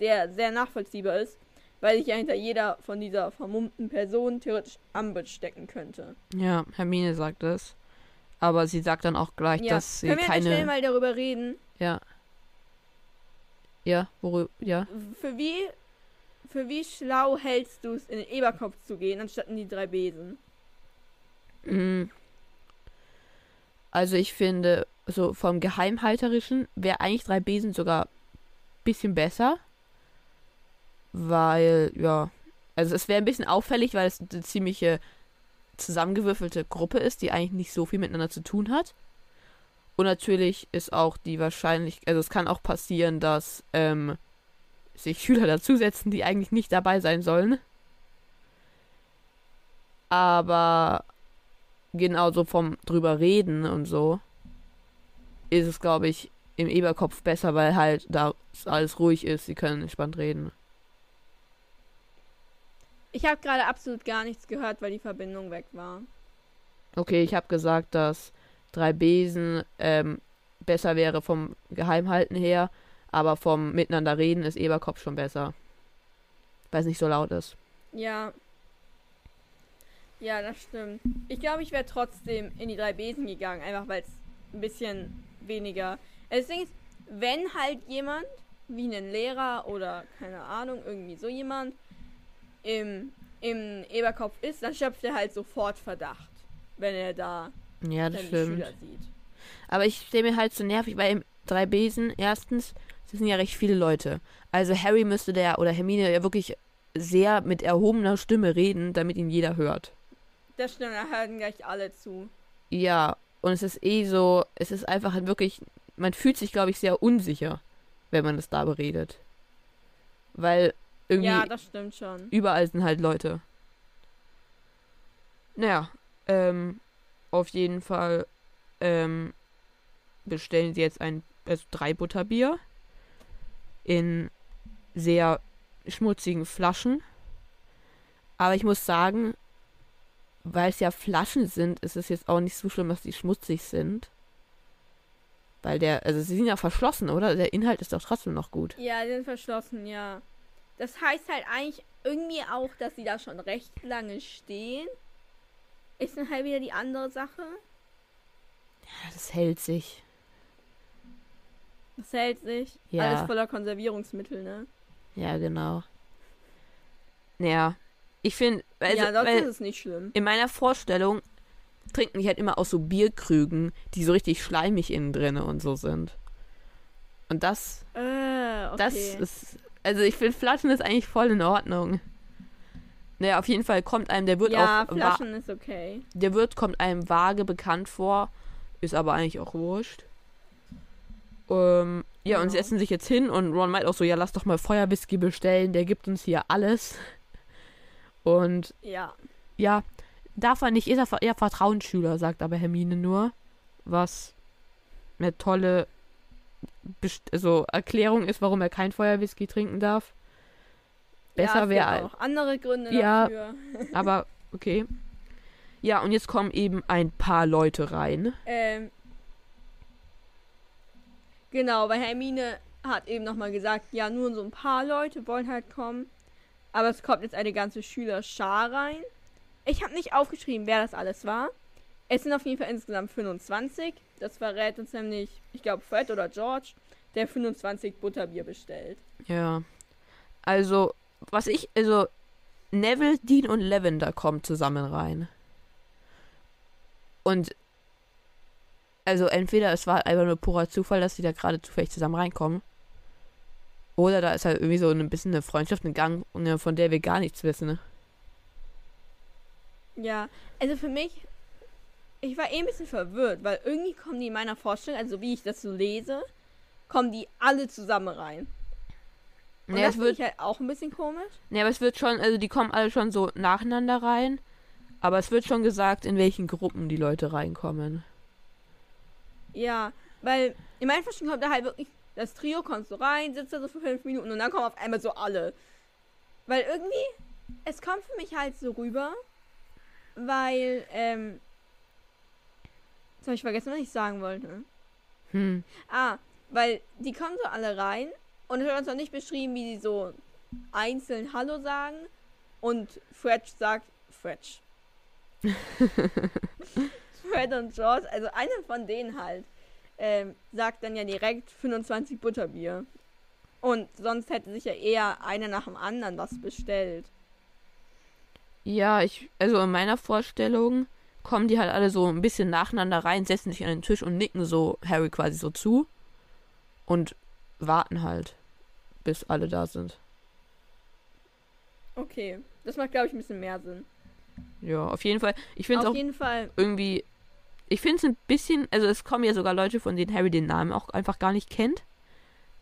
der sehr nachvollziehbar ist, weil sich ja hinter jeder von dieser vermummten Person theoretisch Umbridge stecken könnte. ja, Hermine sagt es. Aber sie sagt dann auch gleich, Ja, dass sie können wir keine. mal darüber reden, Ja. Ja, worüber. Ja. für wie, für wie schlau hältst du es, in den Eberkopf zu gehen, anstatt in die drei Besen? Mm. Also ich finde, so vom Geheimhalterischen wäre eigentlich drei Besen sogar ein bisschen besser. Weil, ja, also es wäre ein bisschen auffällig, weil es eine ziemliche zusammengewürfelte Gruppe ist, die eigentlich nicht so viel miteinander zu tun hat. Und natürlich ist auch die wahrscheinlich, also es kann auch passieren, dass ähm, sich Schüler <laughs> dazusetzen, die eigentlich nicht dabei sein sollen. Aber genauso vom drüber reden und so ist es, glaube ich, im Eberkopf besser, weil halt da alles ruhig ist, sie können entspannt reden. Ich habe gerade absolut gar nichts gehört, weil die Verbindung weg war. Okay, ich habe gesagt, dass drei Besen ähm, besser wäre vom Geheimhalten her, aber vom Miteinander reden ist Eberkopf schon besser. Weil es nicht so laut ist. Ja. Ja, das stimmt. Ich glaube, ich wäre trotzdem in die drei Besen gegangen, einfach weil es ein bisschen weniger. Also Ding ist, wenn halt jemand, wie ein Lehrer oder keine Ahnung, irgendwie so jemand, im, im Eberkopf ist, dann schöpft er halt sofort Verdacht, wenn er da Ja, das stimmt. Schüler sieht. Aber ich stelle mir halt so nervig, weil im drei Besen, erstens, das sind ja recht viele Leute. Also Harry müsste der oder Hermine ja wirklich sehr mit erhobener Stimme reden, damit ihn jeder hört. Das stimmt, da hören gleich alle zu. Ja, und es ist eh so, es ist einfach halt wirklich, man fühlt sich, glaube ich, sehr unsicher, wenn man das da beredet. Weil irgendwie Ja, das stimmt schon. überall sind halt Leute. Naja, ähm, auf jeden Fall ähm, bestellen sie jetzt ein, also drei Butterbier in sehr schmutzigen Flaschen. Aber ich muss sagen, weil es ja Flaschen sind, ist es jetzt auch nicht so schlimm, dass die schmutzig sind. Weil der, also sie sind ja verschlossen, oder? Der Inhalt ist doch trotzdem noch gut. Ja, die sind verschlossen, ja. Das heißt halt eigentlich irgendwie auch, dass sie da schon recht lange stehen. Ist dann halt wieder die andere Sache. Ja, das hält sich. Das hält sich. Ja. Alles voller Konservierungsmittel, ne? Ja, genau. Naja, ich finde, also, ja, sonst ist es nicht schlimm. in meiner Vorstellung trinken die halt immer aus so Bierkrügen, die so richtig schleimig innen drinne und so sind. Und das, Äh, okay. das ist, also ich finde Flaschen ist eigentlich voll in Ordnung. Naja, auf jeden Fall kommt einem, der wird ja, auch, wa- Flaschen ist okay. der Wirt kommt einem vage bekannt vor, ist aber eigentlich auch wurscht. Ähm, ja, und sie Ja. setzen sich jetzt hin und Ron meint auch so, ja, lass doch mal Feuerwhisky bestellen, der gibt uns hier alles. Und Ja. ja, darf er nicht, ist er eher Vertrauensschüler, sagt aber Hermine nur. Was eine tolle also Erklärung ist, warum er kein Feuerwhisky trinken darf. ja, Besser es wäre auch andere Gründe Ja. dafür. <laughs> aber okay. Ja, und jetzt kommen eben ein paar Leute rein. Ähm, genau, weil Hermine hat eben nochmal gesagt, ja, nur so ein paar Leute wollen halt kommen. Aber es kommt jetzt eine ganze Schülerschar rein. Ich habe nicht aufgeschrieben, wer das alles war. Es sind auf jeden Fall insgesamt 25. Das verrät uns nämlich, ich glaube, Fred oder George, der 25 Butterbier bestellt. Ja. Also, was ich, also, Neville, Dean und Lavender kommen zusammen rein. Und, also, entweder es war einfach nur purer Zufall, dass die da gerade zufällig zusammen reinkommen. Oder da ist halt irgendwie so ein bisschen eine Freundschaft in Gang, von der wir gar nichts wissen. Ne? Ja, also für mich, ich war eh ein bisschen verwirrt, weil irgendwie kommen die in meiner Vorstellung, also wie ich das so lese, kommen die alle zusammen rein. Und Nee, das wird, ich halt auch ein bisschen komisch. nee, aber es wird schon, also die kommen alle schon so nacheinander rein. Aber es wird schon gesagt, in welchen Gruppen die Leute reinkommen. Ja, weil in meiner Vorstellung kommt da halt wirklich, das Trio kommt so rein, sitzt da so für fünf Minuten und dann kommen auf einmal so alle. Weil irgendwie, es kommt für mich halt so rüber, weil, ähm, jetzt habe ich vergessen, was ich sagen wollte. Hm. Ah, weil die kommen so alle rein und es wird uns noch nicht beschrieben, wie die so einzeln Hallo sagen und Fred sagt Fred. <laughs> Fred und George, also einer von denen halt, ähm, sagt dann ja direkt 25 Butterbier. Und sonst hätte sich ja eher einer nach dem anderen was bestellt. Ja, ich, also in meiner Vorstellung kommen die halt alle so ein bisschen nacheinander rein, setzen sich an den Tisch und nicken so Harry quasi so zu und warten halt, bis alle da sind. Okay, das macht, glaube ich, ein bisschen mehr Sinn. Ja, auf jeden Fall. Ich finde es Auf auch jeden Fall, irgendwie, ich finde es ein bisschen, also es kommen ja sogar Leute, von denen Harry den Namen auch einfach gar nicht kennt,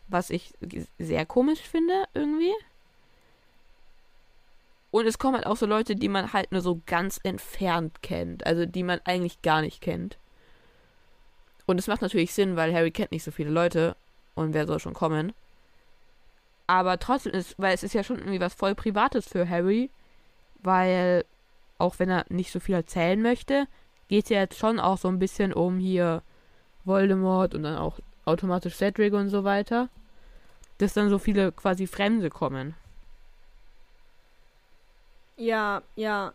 was ich sehr komisch finde irgendwie. Und es kommen halt auch so Leute, die man halt nur so ganz entfernt kennt, also die man eigentlich gar nicht kennt. Und es macht natürlich Sinn, weil Harry kennt nicht so viele Leute und wer soll schon kommen. Aber trotzdem ist, weil es ist ja schon irgendwie was voll Privates für Harry, weil auch wenn er nicht so viel erzählen möchte, geht es ja jetzt schon auch so ein bisschen um hier Voldemort und dann auch automatisch Cedric und so weiter. Dass dann so viele quasi Fremde kommen. Ja, ja.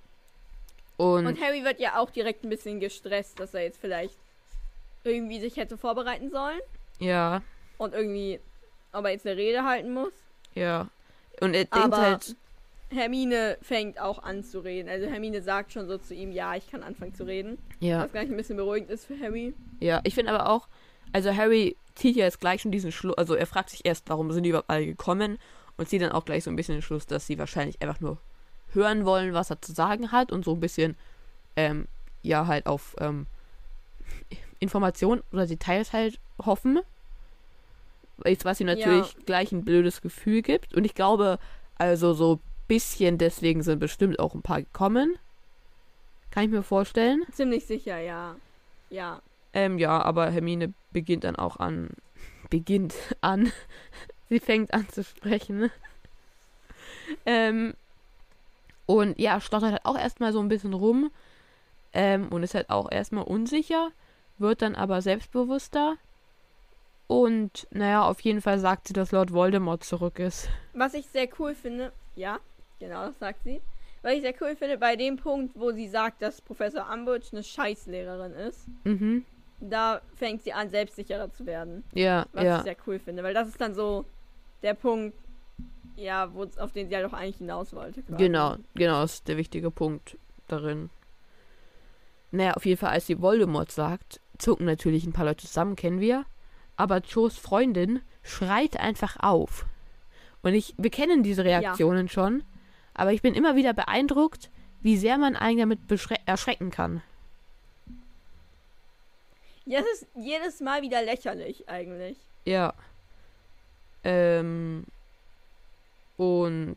Und, Und Harry wird ja auch direkt ein bisschen gestresst, dass er jetzt vielleicht irgendwie sich hätte vorbereiten sollen ja, und irgendwie aber jetzt eine Rede halten muss. ja. Und er denkt Aber halt, Hermine fängt auch an zu reden. Also Hermine sagt schon so zu ihm, ja, ich kann anfangen zu reden. ja, Was gar nicht ein bisschen beruhigend ist für Harry. ja. Ich finde aber auch, also Harry zieht ja jetzt gleich schon diesen Schluss, also er fragt sich erst, warum sind die überhaupt alle gekommen und zieht dann auch gleich so ein bisschen den Schluss, dass sie wahrscheinlich einfach nur hören wollen, was er zu sagen hat und so ein bisschen, ähm, ja, halt auf, ähm, Informationen oder Details halt hoffen. Was ihm natürlich gleich ein blödes Gefühl gibt. Und ich glaube, also so ein bisschen deswegen sind bestimmt auch ein paar gekommen. Kann ich mir vorstellen. Ziemlich sicher, ja. Ja. Ähm, ja, aber Hermine beginnt dann auch an. <laughs> Beginnt an. <laughs> Sie fängt an zu sprechen. <laughs> ähm, und ja, stottert halt auch erstmal so ein bisschen rum. Ähm, und ist halt auch erstmal unsicher. Wird dann aber selbstbewusster. Und naja, auf jeden Fall sagt sie, dass Lord Voldemort zurück ist. Was ich sehr cool finde, ja, genau, das sagt sie. Was ich sehr cool finde, bei dem Punkt, wo sie sagt, dass Professor Umbridge eine Scheißlehrerin ist, Mhm. da fängt sie an, selbstsicherer zu werden. Ja, Was ja. ich sehr cool finde, weil das ist dann so der Punkt, ja, wo, auf den sie ja doch eigentlich hinaus wollte. quasi. Genau, genau, ist der wichtige Punkt darin. Naja, auf jeden Fall, als sie Voldemort sagt, zucken natürlich ein paar Leute zusammen, kennen wir. Aber Joes Freundin schreit einfach auf. Und ich, wir kennen diese Reaktionen schon, aber ich bin immer wieder beeindruckt, wie sehr man einen damit erschrecken kann. Ja, es ist jedes Mal wieder lächerlich eigentlich. Ja. Ähm. Und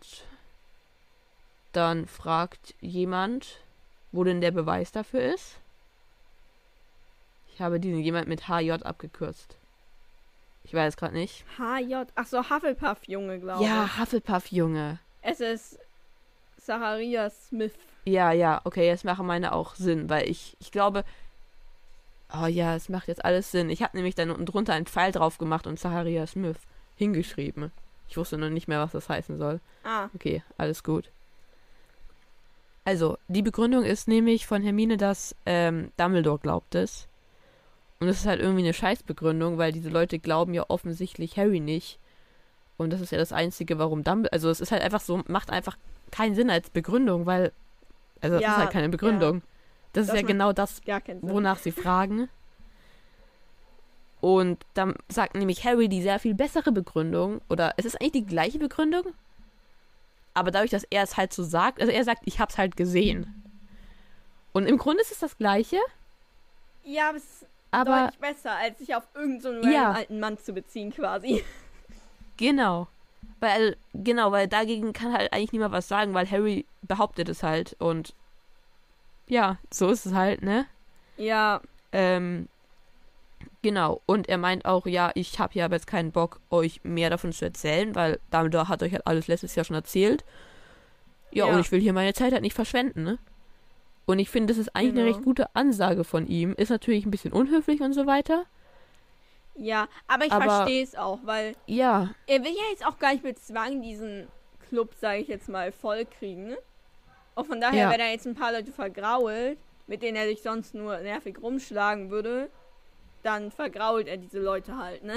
dann fragt jemand, wo denn der Beweis dafür ist. Ich habe diesen jemand mit HJ abgekürzt. Ich weiß gerade nicht. HJ, ach so, Hufflepuff-Junge, glaube ich. Ja, Hufflepuff-Junge. Es ist Zacharias Smith. Ja, ja, okay, jetzt machen meine auch Sinn, weil ich, ich glaube. Oh ja, es macht jetzt alles Sinn. Ich habe nämlich dann unten drunter einen Pfeil drauf gemacht und Zacharia Smith hingeschrieben. Ich wusste noch nicht mehr, was das heißen soll. Ah, Okay, alles gut. Also, die Begründung ist nämlich von Hermine, dass ähm, Dumbledore glaubt es. Und das ist halt irgendwie eine Scheißbegründung, weil diese Leute glauben ja offensichtlich Harry nicht. Und das ist ja das Einzige, warum Dumbledore. Also, es ist halt einfach so, macht einfach keinen Sinn als Begründung, weil. Also, das Ja, ist halt keine Begründung. Das, Das ist ja genau das, wonach sie fragen. <laughs> Und dann sagt nämlich Harry die sehr viel bessere Begründung. Oder es ist eigentlich die gleiche Begründung. Aber dadurch, dass er es halt so sagt, also er sagt, ich hab's halt gesehen. Und im Grunde ist es das Gleiche, Ja, aber es ist aber deutlich besser, als sich auf irgendeinen so Ja. alten Mann zu beziehen, quasi. genau. Weil, genau, weil dagegen kann halt eigentlich niemand was sagen, weil Harry behauptet es halt. Und ja, so ist es halt, ne? Ja, Ähm, genau. Und er meint auch, ja, ich habe hier aber jetzt keinen Bock, euch mehr davon zu erzählen, weil Dumbledore hat euch halt alles letztes Jahr schon erzählt. Ja, Ja. und ich will hier meine Zeit halt nicht verschwenden, ne? Und ich finde, das ist eigentlich eine Genau. recht gute Ansage von ihm. Ist natürlich ein bisschen unhöflich und so weiter. ja. Aber ich verstehe es auch, weil Ja, er will ja jetzt auch gar nicht mit Zwang diesen Club, sage ich jetzt mal, voll kriegen. ne? Und von daher, Ja. wenn er jetzt ein paar Leute vergrault, mit denen er sich sonst nur nervig rumschlagen würde, dann vergrault er diese Leute halt, ne?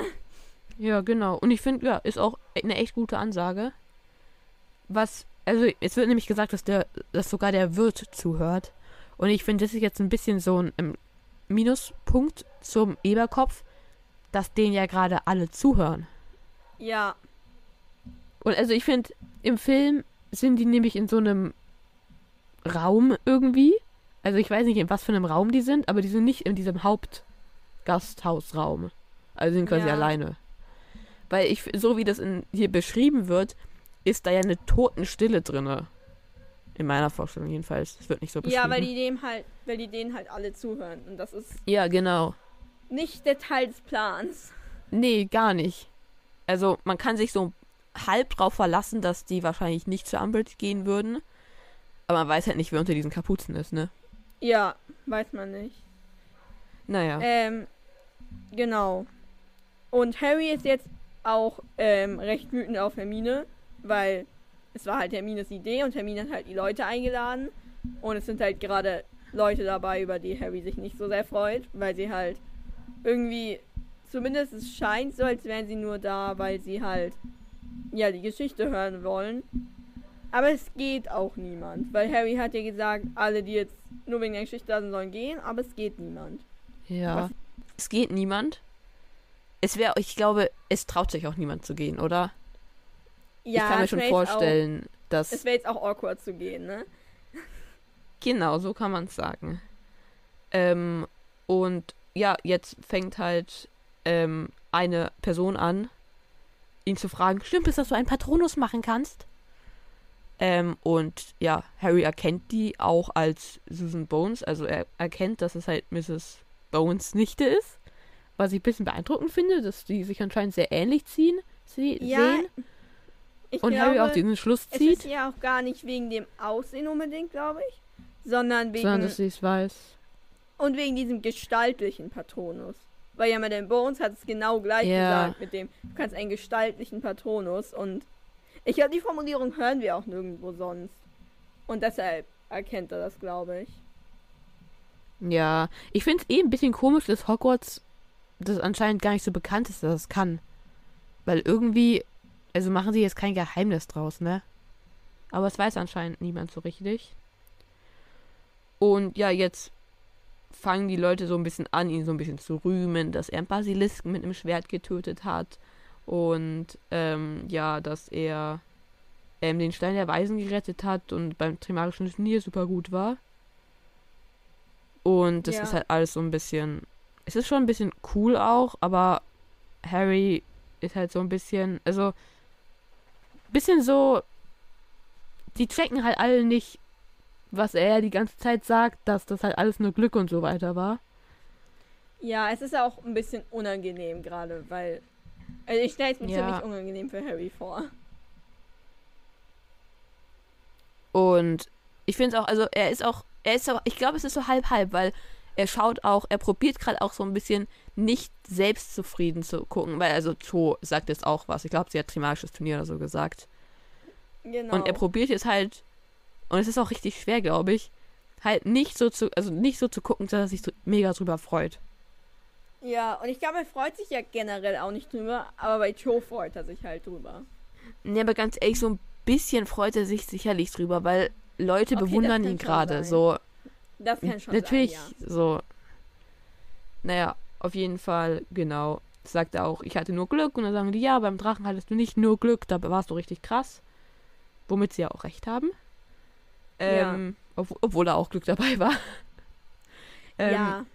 ja, genau. Und ich finde, ja, ist auch eine echt gute Ansage. Was, also, es wird nämlich gesagt, dass der, dass sogar der Wirt zuhört. Und ich finde, das ist jetzt ein bisschen so ein ähm, Minuspunkt zum Eberkopf, dass denen ja gerade alle zuhören. Ja, Und also ich finde, im Film sind die nämlich in so einem Raum irgendwie. Also ich weiß nicht, in was für einem Raum die sind, aber die sind nicht in diesem Hauptgasthausraum. Also sind quasi Ja. alleine. Weil ich, so wie das in, hier beschrieben wird, ist da ja eine Totenstille drinne. In meiner Vorstellung jedenfalls. Es wird nicht so beschrieben. ja, weil die dem halt, weil die denen halt alle zuhören. Und das ist Ja, genau. nicht der Teil des Plans. Nee, gar nicht. Also man kann sich so halb drauf verlassen, dass die wahrscheinlich nicht zu Umbridge gehen würden. Aber man weiß halt nicht, wer unter diesen Kapuzen ist, ne? Ja, weiß man nicht. Naja. Ähm, genau. Und Harry ist jetzt auch ähm, recht wütend auf Hermine, weil es war halt Hermines Idee und Hermine hat halt die Leute eingeladen. Und es sind halt gerade Leute dabei, über die Harry sich nicht so sehr freut, weil sie halt irgendwie, zumindest es scheint so, als wären sie nur da, weil sie halt, ja, die Geschichte hören wollen. Aber es geht auch niemand, weil Harry hat ja gesagt, alle, die jetzt nur wegen der Geschichte da sind, sollen gehen, aber es geht niemand. ja. was- Es geht niemand. Es wäre, ich glaube, es traut sich auch niemand zu gehen, oder? ich kann mir schon vorstellen, Auch, dass. es wäre jetzt auch awkward zu gehen, ne? Genau, so kann man es sagen. Ähm, und ja, jetzt fängt halt ähm, eine Person an, ihn zu fragen, stimmt es, dass du einen Patronus machen kannst? Ähm, und ja, Harry erkennt die auch als Susan Bones, also er erkennt, dass es halt Mrs. Bones Nichte ist, was ich ein bisschen beeindruckend finde, dass die sich anscheinend sehr ähnlich ziehen, sie Ja, sehen. Ich Und glaube, Harry auch diesen Schluss es zieht, ist ja auch gar nicht wegen dem Aussehen unbedingt, glaube ich, sondern wegen sondern dass sie es weiß. und wegen diesem gestaltlichen Patronus. Weil ja den Bones hat es genau gleich Ja. gesagt mit dem, du kannst einen gestaltlichen Patronus und ich glaube, die Formulierung hören wir auch nirgendwo sonst. Und deshalb erkennt er das, glaube ich. Ja, ich finde es eh ein bisschen komisch, dass Hogwarts das anscheinend gar nicht so bekannt ist, dass es kann. Weil irgendwie, also machen sie jetzt kein Geheimnis draus, ne? Aber es weiß anscheinend niemand so richtig. Und ja, jetzt fangen die Leute so ein bisschen an, ihn so ein bisschen zu rühmen, dass er einen Basilisken mit einem Schwert getötet hat. Und ähm, ja, dass er ähm, den Stein der Weisen gerettet hat und beim Trimagischen Turnier super gut war. Und das Ja. ist halt alles so ein bisschen. Es ist schon ein bisschen cool auch, aber Harry ist halt so ein bisschen. Also. Bisschen so. Die checken halt alle nicht, was er die ganze Zeit sagt, dass das halt alles nur Glück und so weiter war. Ja, es ist auch ein bisschen unangenehm gerade, weil. Also ich stelle es mir Ja. ziemlich unangenehm für Harry vor. Und ich finde es auch, also er ist auch, er ist auch, ich glaube, es ist so halb-halb, weil er schaut auch, er probiert gerade auch so ein bisschen nicht selbstzufrieden zu gucken, weil also Cho sagt jetzt auch was. Ich glaube, sie hat Trimagisches Turnier oder so gesagt. Genau. Und er probiert jetzt halt, und es ist auch richtig schwer, glaube ich, halt nicht so zu, also nicht so zu gucken, dass er sich so mega drüber freut. ja, und ich glaube, er freut sich ja generell auch nicht drüber, aber bei Cho freut er sich halt drüber. Ne, aber ganz ehrlich, so ein bisschen freut er sich sicherlich drüber, weil Leute Okay, bewundern ihn gerade. So, Das kann schon natürlich sein, so. Naja, auf jeden Fall, genau. Sagt er auch, ich hatte nur Glück. Und dann sagen die, ja, beim Drachen hattest du nicht nur Glück, da warst du richtig krass. Womit sie ja auch recht haben. Ähm, ob, obwohl da auch Glück dabei <laughs> war. ähm, ja.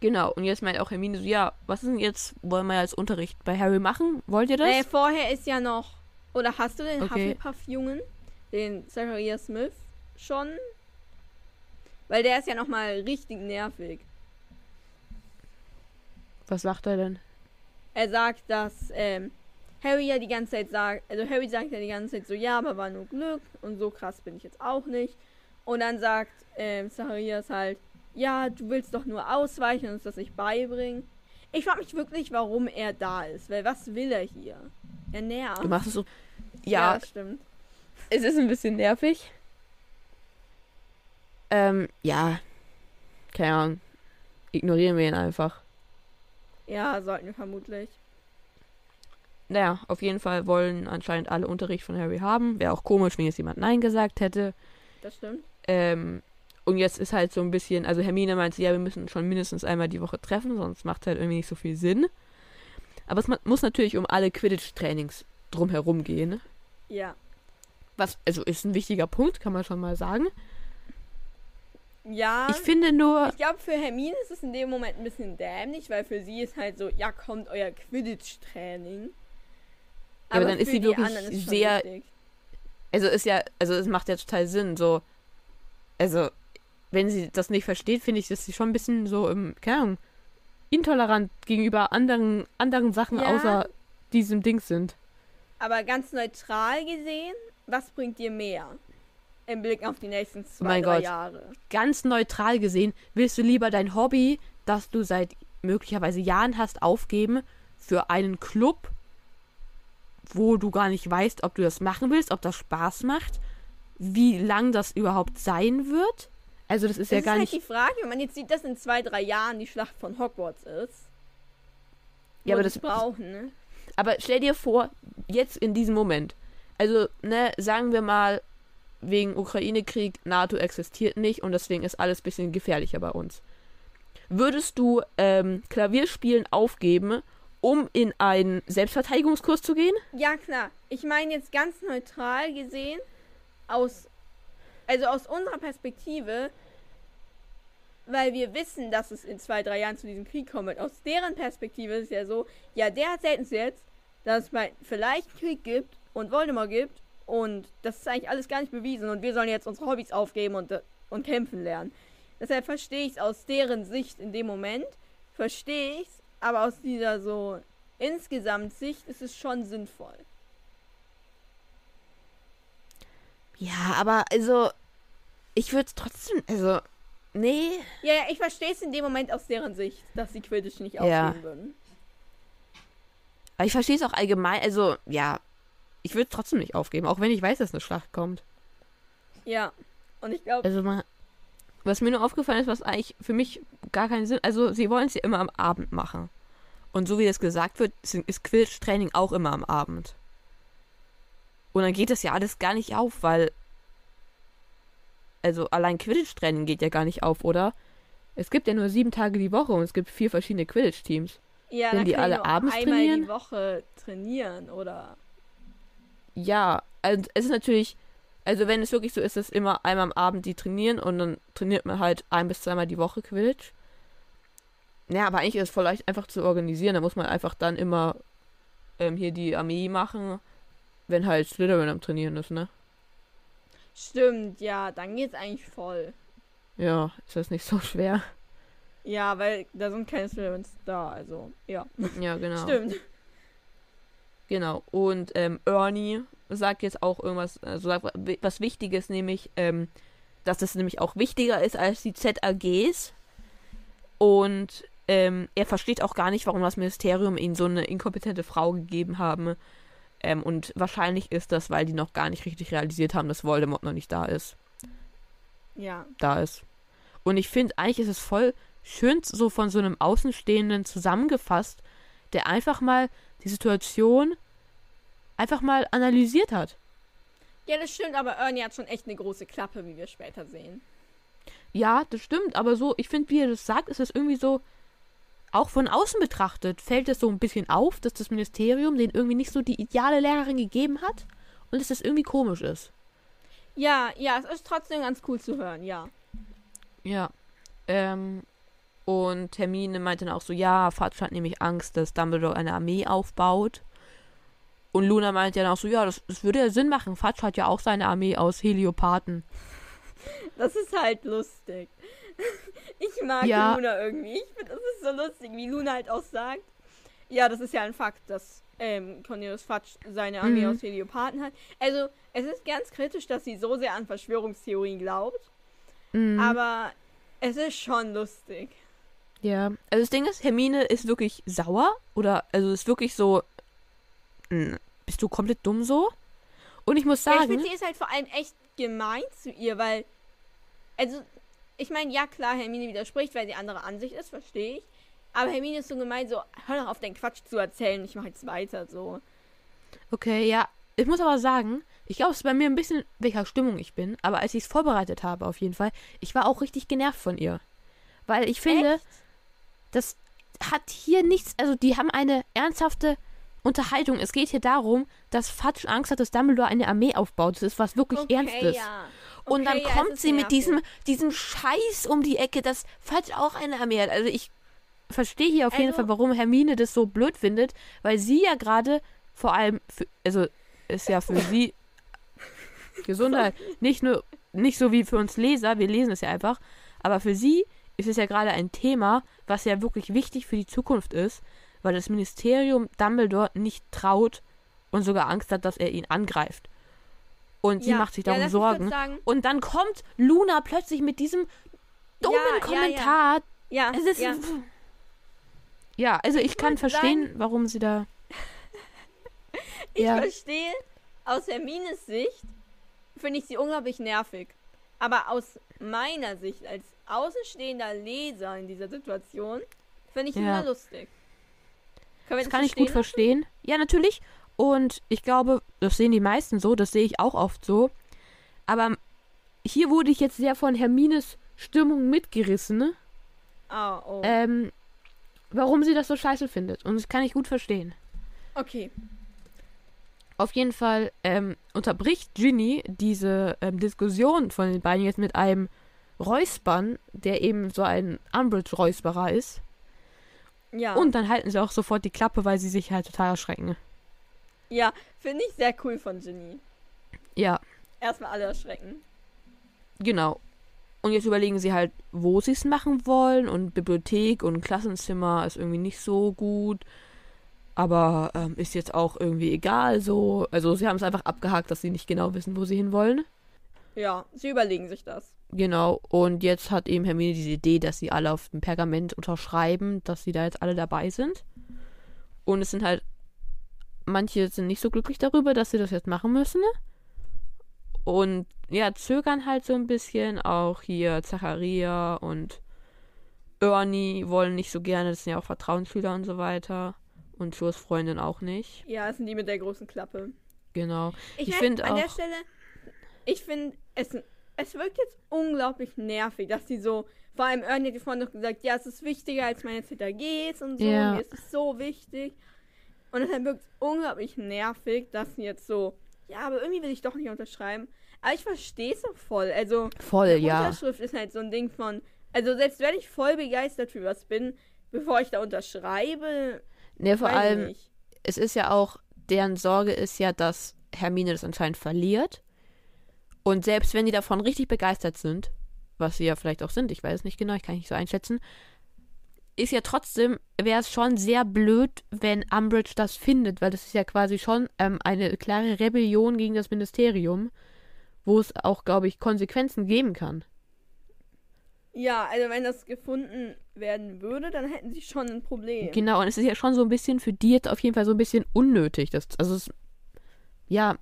Genau, und jetzt meint auch Hermine so, ja, was ist denn jetzt, wollen wir als Unterricht bei Harry machen? Wollt ihr das? Äh, vorher ist ja noch. Oder hast du den Okay. Hufflepuff-Jungen, den Zachariah Smith, schon? Weil der ist ja nochmal richtig nervig. was sagt er denn? Er sagt, dass ähm, Harry ja die ganze Zeit sagt, also Harry sagt ja die ganze Zeit so, ja, aber war nur Glück und so krass bin ich jetzt auch nicht. Und dann sagt ähm, Zacharias halt, ja, du willst doch nur ausweichen und uns das nicht beibringen. Ich frage mich wirklich, warum er da ist, weil was will er hier? Er nervt. Du machst es so. Ja, das stimmt. Es ist ein bisschen nervig. Ähm, ja. Keine Ahnung. Ignorieren wir ihn einfach. Ja, sollten wir vermutlich. Naja, auf jeden Fall wollen anscheinend alle Unterricht von Harry haben. Wäre auch komisch, wenn jetzt jemand Nein gesagt hätte. Das stimmt. Ähm, und jetzt ist halt so ein bisschen, also Hermine meinte, ja, wir müssen schon mindestens einmal die Woche treffen, sonst macht halt irgendwie nicht so viel Sinn. Aber es muss natürlich um alle Quidditch-Trainings drumherum gehen. Ja. Was, also ist ein wichtiger Punkt, kann man schon mal sagen. Ja. Ich finde nur, Ich glaube, für Hermine ist es in dem Moment ein bisschen dämlich, weil für sie ist halt so, ja, kommt euer Quidditch-Training. aber dann ist sie wirklich ist sehr- wichtig. also ist ja, also es macht ja total Sinn, so, also, wenn sie das nicht versteht, finde ich, dass sie schon ein bisschen so im, keine Ahnung, intolerant gegenüber anderen, anderen Sachen Ja. außer diesem Ding sind. Aber ganz neutral gesehen, was bringt dir mehr? Im Blick auf die nächsten zwei, mein drei Gott. Jahre. Ganz neutral gesehen, willst du lieber dein Hobby, das du seit möglicherweise Jahren hast, aufgeben für einen Club, wo du gar nicht weißt, ob du das machen willst, ob das Spaß macht, wie lang das überhaupt sein wird? Also das ist Das ja ist gar halt nicht die Frage, wenn man jetzt sieht, dass in zwei, drei Jahren die Schlacht von Hogwarts ist. Ja, aber das- brauchen, ne? Aber stell dir vor, jetzt in diesem Moment. Also, ne, sagen wir mal, wegen Ukraine-Krieg, NATO existiert nicht und deswegen ist alles ein bisschen gefährlicher bei uns. Würdest du ähm, Klavierspielen aufgeben, um in einen Selbstverteidigungskurs zu gehen? Ja, klar. Ich meine jetzt ganz neutral gesehen, aus, also aus unserer Perspektive, weil wir wissen, dass es in zwei, drei Jahren zu diesem Krieg kommen wird. Aus deren Perspektive ist es ja so, ja, der erzählt uns jetzt, dass es vielleicht Krieg gibt und Voldemort gibt und das ist eigentlich alles gar nicht bewiesen und wir sollen jetzt unsere Hobbys aufgeben und, äh, und kämpfen lernen. Deshalb verstehe ich es aus deren Sicht in dem Moment, verstehe ich es, aber aus dieser so insgesamt Sicht ist es schon sinnvoll. Ja, aber also, ich würde trotzdem, also, nee. Ja, ja, ich verstehe es in dem Moment aus deren Sicht, dass sie Quidditch nicht Ja. aufgeben würden. Aber ich verstehe es auch allgemein, also, ja, ich würde trotzdem nicht aufgeben, auch wenn ich weiß, dass eine Schlacht kommt. Ja. Und ich glaube, Also mal, was mir nur aufgefallen ist, was eigentlich für mich gar keinen Sinn, also sie wollen es ja immer am Abend machen. Und so wie das gesagt wird, ist- Quidditch-Training auch immer am Abend. Und dann geht das ja alles gar nicht auf, weil, also allein Quidditch-Training geht ja gar nicht auf, oder? Es gibt ja nur sieben Tage die Woche und es gibt vier verschiedene Quidditch-Teams. ja, wenn die alle abends einmal trainieren? die Woche trainieren oder Ja, also es ist natürlich, also wenn es wirklich so ist, dass immer einmal am Abend die trainieren und dann trainiert man halt ein bis zweimal die Woche Quidditch. Ja, aber eigentlich ist es voll leicht einfach zu organisieren. Da muss man einfach dann immer ähm, hier die Armee machen, wenn halt Slytherin am Trainieren ist, ne? Stimmt, ja, dann geht's eigentlich voll. Ja, ist das nicht so <laughs> schwer. Ja, weil da sind keine Slytherins da, also ja. Ja, genau. Stimmt. Genau. Und ähm, Ernie sagt jetzt auch irgendwas, also sagt was Wichtiges, nämlich, ähm, dass es nämlich auch wichtiger ist als die ZAGs. Und ähm, er versteht auch gar nicht, warum das Ministerium ihnen so eine inkompetente Frau gegeben haben. Ähm, und wahrscheinlich ist das, weil die noch gar nicht richtig realisiert haben, dass Voldemort noch nicht da ist. Ja. Da ist. Und ich finde, eigentlich ist es voll schön so von so einem Außenstehenden zusammengefasst, der einfach mal die Situation einfach mal analysiert hat. Ja, das stimmt, aber Ernie hat schon echt eine große Klappe, wie wir später sehen. Ja, das stimmt, aber so, ich finde, wie er das sagt, ist es irgendwie so, auch von außen betrachtet, fällt es so ein bisschen auf, dass das Ministerium den irgendwie nicht so die ideale Lehrerin gegeben hat und dass das irgendwie komisch ist. Ja, ja, es ist trotzdem ganz cool zu hören, ja. Ja. Ähm, und Hermine meinte dann auch so, ja, Fudge hat nämlich Angst, dass Dumbledore eine Armee aufbaut. Und Luna meinte dann auch so, ja, das, das würde ja Sinn machen. Fudge hat ja auch seine Armee aus Heliopathen. Das ist halt lustig. <laughs> Ich mag Ja. Luna irgendwie. Ich finde, das ist so lustig, wie Luna halt auch sagt. Ja, das ist ja ein Fakt, dass ähm, Cornelius Fudge seine Armee Mhm. aus Heliopathen hat. Also, es ist ganz kritisch, dass sie so sehr an Verschwörungstheorien glaubt. Mhm. Aber es ist schon lustig. Ja, also das Ding ist, Hermine ist wirklich sauer oder also ist wirklich so, "Hm, bist du komplett dumm so? Und ich muss Ja, ich sagen, finde, sie ist halt vor allem echt gemein zu ihr, weil, also, ich meine, ja klar, Hermine widerspricht, weil sie anderer Ansicht ist, verstehe ich. Aber Hermine ist so gemein, so, hör doch auf, deinen Quatsch zu erzählen, ich mache jetzt weiter, so. okay, ja, ich muss aber sagen, ich glaube, es ist bei mir ein bisschen, welcher Stimmung ich bin, aber als ich es vorbereitet habe, auf jeden Fall, ich war auch richtig genervt von ihr. Weil ich finde, das hat hier nichts, also die haben eine ernsthafte Unterhaltung. Es geht hier darum, dass Fudge Angst hat, dass Dumbledore eine Armee aufbaut. Das ist was wirklich Ernstes. ja. Und dann Okay, ja, kommt sie mit diesem, diesem Scheiß um die Ecke, dass Fudge auch eine Armee hat. Also ich verstehe hier auf jeden Also- Fall, warum Hermine das so blöd findet, weil sie ja gerade vor allem, für, also ist ja für sie <laughs> Gesundheit, nicht nur, nicht so wie für uns Leser, wir lesen es ja einfach, aber für sie ist es ja gerade ein Thema, was ja wirklich wichtig für die Zukunft ist, weil das Ministerium Dumbledore nicht traut und sogar Angst hat, dass er ihn angreift. Und sie Ja. macht sich Ja, darum kurz Sorgen. Sagen, Und dann kommt Luna plötzlich mit diesem dummen Ja, ja, Kommentar. ja, Es ist, ja. <laughs> ja. also ich, kann wollte verstehen, warum sie da. <laughs> Ich ja. verstehe, aus Hermines Sicht finde ich sie unglaublich nervig. Aber aus meiner Sicht, als außenstehender Leser in dieser Situation, finde ich Ja. immer lustig. Können wir Das kann ich gut verstehen. Ja, natürlich. Und ich glaube, das sehen die meisten so, das sehe ich auch oft so. Aber hier wurde ich jetzt sehr von Hermines Stimmung mitgerissen? Ah, oh. ähm, warum sie das so scheiße findet. Und das kann ich gut verstehen. okay. Auf jeden Fall ähm, unterbricht Ginny diese ähm, Diskussion von den beiden jetzt mit einem Räuspern, der eben so ein Umbridge-Räusperer ist. Ja. Und dann halten sie auch sofort die Klappe, weil sie sich halt total erschrecken. ja, finde ich sehr cool von Ginny. Ja, Erstmal alle erschrecken. genau. Und jetzt überlegen sie halt, wo sie es machen wollen. Und Bibliothek und Klassenzimmer ist irgendwie nicht so gut. Aber ähm, ist jetzt auch irgendwie egal so. Also sie haben es einfach abgehakt, dass sie nicht genau wissen, wo sie hinwollen. Ja, sie überlegen sich das. Genau, und jetzt hat eben Hermine diese Idee, dass sie alle auf dem Pergament unterschreiben, dass sie da jetzt alle dabei sind. Und es sind halt, manche sind nicht so glücklich darüber, dass sie das jetzt machen müssen. Und ja, zögern halt so ein bisschen. Auch hier Zacharia und Ernie wollen nicht so gerne, das sind ja auch Vertrauensschüler und so weiter. Und Jules Freundin auch nicht. Ja, es sind die mit der großen Klappe. Genau. Ich, Ich mein, find an der auch- Stelle, ich finde, es, es wirkt jetzt unglaublich nervig, dass die so, vor allem Ernie hat die vorhin noch gesagt, ja, es ist wichtiger als meine ZAGs und so, Ja. mir ist es so wichtig. Und deshalb wirkt es unglaublich nervig, dass sie jetzt so, ja, aber irgendwie will ich doch nicht unterschreiben. Aber ich verstehe es auch voll. Also, Voll, ja. Unterschrift ist halt so ein Ding von, also selbst wenn ich voll begeistert für was bin, bevor ich da unterschreibe, Ne, vor weiß allem, nicht. es ist ja auch, deren Sorge ist ja, dass Hermine das anscheinend verliert. Und selbst wenn die davon richtig begeistert sind, was sie ja vielleicht auch sind, ich weiß es nicht genau, ich kann nicht so einschätzen, ist ja trotzdem, wäre es schon sehr blöd, wenn Umbridge das findet, weil das ist ja quasi schon ähm, eine klare Rebellion gegen das Ministerium, wo es auch, glaube ich, Konsequenzen geben kann. Ja, also wenn das gefunden werden würde, dann hätten sie schon ein Problem. Genau, und es ist ja schon so ein bisschen für die jetzt auf jeden Fall so ein bisschen unnötig. Das, also es, ja,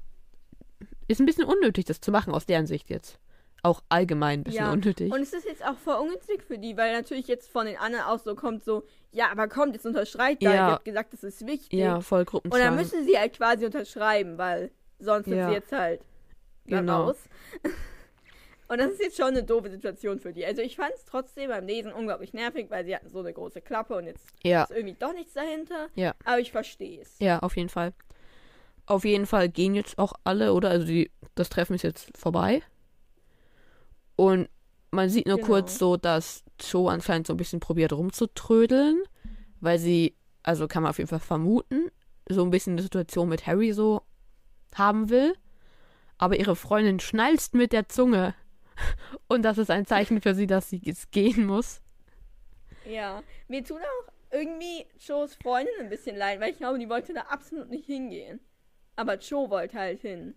ist ein bisschen unnötig, das zu machen aus deren Sicht jetzt. Auch allgemein ein bisschen Ja, unnötig. Und es ist jetzt auch voll ungünstig für die, weil natürlich jetzt von den anderen auch so kommt so, ja, aber kommt, jetzt unterschreibt da, Ja. ich hab gesagt, das ist wichtig. ja, voll Und dann Gruppenzwang. müssen sie halt quasi unterschreiben, weil sonst sind Ja. sie jetzt halt Genau. raus. Und das ist jetzt schon eine doofe Situation für die. Also ich fand es trotzdem beim Lesen unglaublich nervig, weil sie hatten so eine große Klappe und jetzt Ja, ist irgendwie doch nichts dahinter. Ja. Aber ich verstehe es. ja, auf jeden Fall. auf jeden Fall gehen jetzt auch alle, oder? Also die, das Treffen ist jetzt vorbei. Und man sieht nur Genau. kurz so, dass Cho anscheinend so ein bisschen probiert rumzutrödeln, weil sie, also kann man auf jeden Fall vermuten, so ein bisschen die Situation mit Harry so haben will. Aber ihre Freundin schnalzt mit der Zunge. Und das ist ein Zeichen für sie, dass sie jetzt gehen muss. Ja. Mir tut auch irgendwie Joes Freundin ein bisschen leid, weil ich glaube, die wollte da absolut nicht hingehen. Aber Joe wollte halt hin.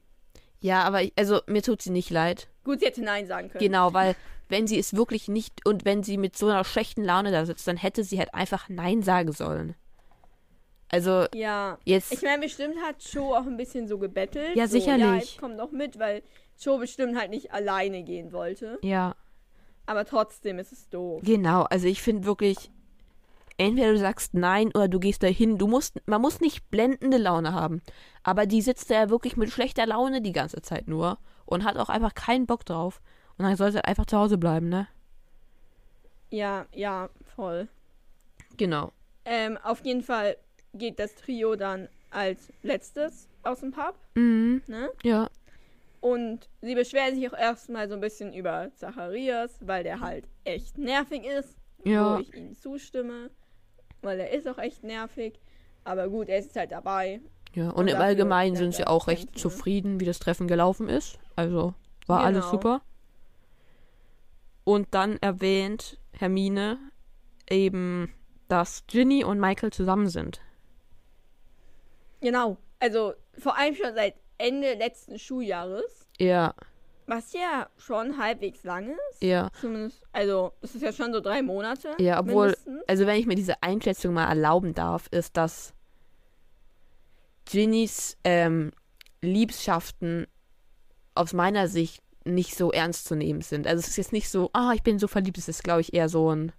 Ja, aber ich, also mir tut sie nicht leid. Gut, sie hätte Nein sagen können. Genau, weil <laughs> wenn sie es wirklich nicht und wenn sie mit so einer schlechten Laune da sitzt, dann hätte sie halt einfach Nein sagen sollen. Also Ja. jetzt, Ich meine, bestimmt hat Joe auch ein bisschen so gebettelt. Ja, so, Ja, sicherlich. jetzt komm doch mit, weil Joe bestimmt halt nicht alleine gehen wollte. ja, Aber trotzdem ist es doof. genau. Also ich finde wirklich, entweder du sagst Nein oder du gehst dahin. Du musst, man muss nicht blendende Laune haben. Aber die sitzt da ja wirklich mit schlechter Laune die ganze Zeit nur und hat auch einfach keinen Bock drauf. Und dann soll sie halt einfach zu Hause bleiben, ne? Ja, ja, voll. Genau. Ähm, auf jeden Fall geht das Trio dann als letztes aus dem Pub, Mhm. ne? Ja. Und sie beschweren sich auch erstmal so ein bisschen über Zacharias, weil der halt echt nervig ist. Ja. Wo ich ihnen zustimme. Weil er ist auch echt nervig. Aber gut, er ist halt dabei. Ja, Und und im Allgemeinen sind sie auch recht ne? zufrieden, wie das Treffen gelaufen ist. Also war alles Genau. super. Und dann erwähnt Hermine eben, dass Ginny und Michael zusammen sind. Genau. Also vor allem schon seit Ende letzten Schuljahres. Ja, Was ja schon halbwegs lang ist. ja. Zumindest, also, das ist ja schon so drei Monate. Ja, obwohl, mindestens. also wenn ich mir diese Einschätzung mal erlauben darf, ist, dass Ginnys ähm, Liebschaften aus meiner Sicht nicht so ernst zu nehmen sind. Also es ist jetzt nicht so, ah, ich bin so verliebt, es ist, glaube ich, eher so ein.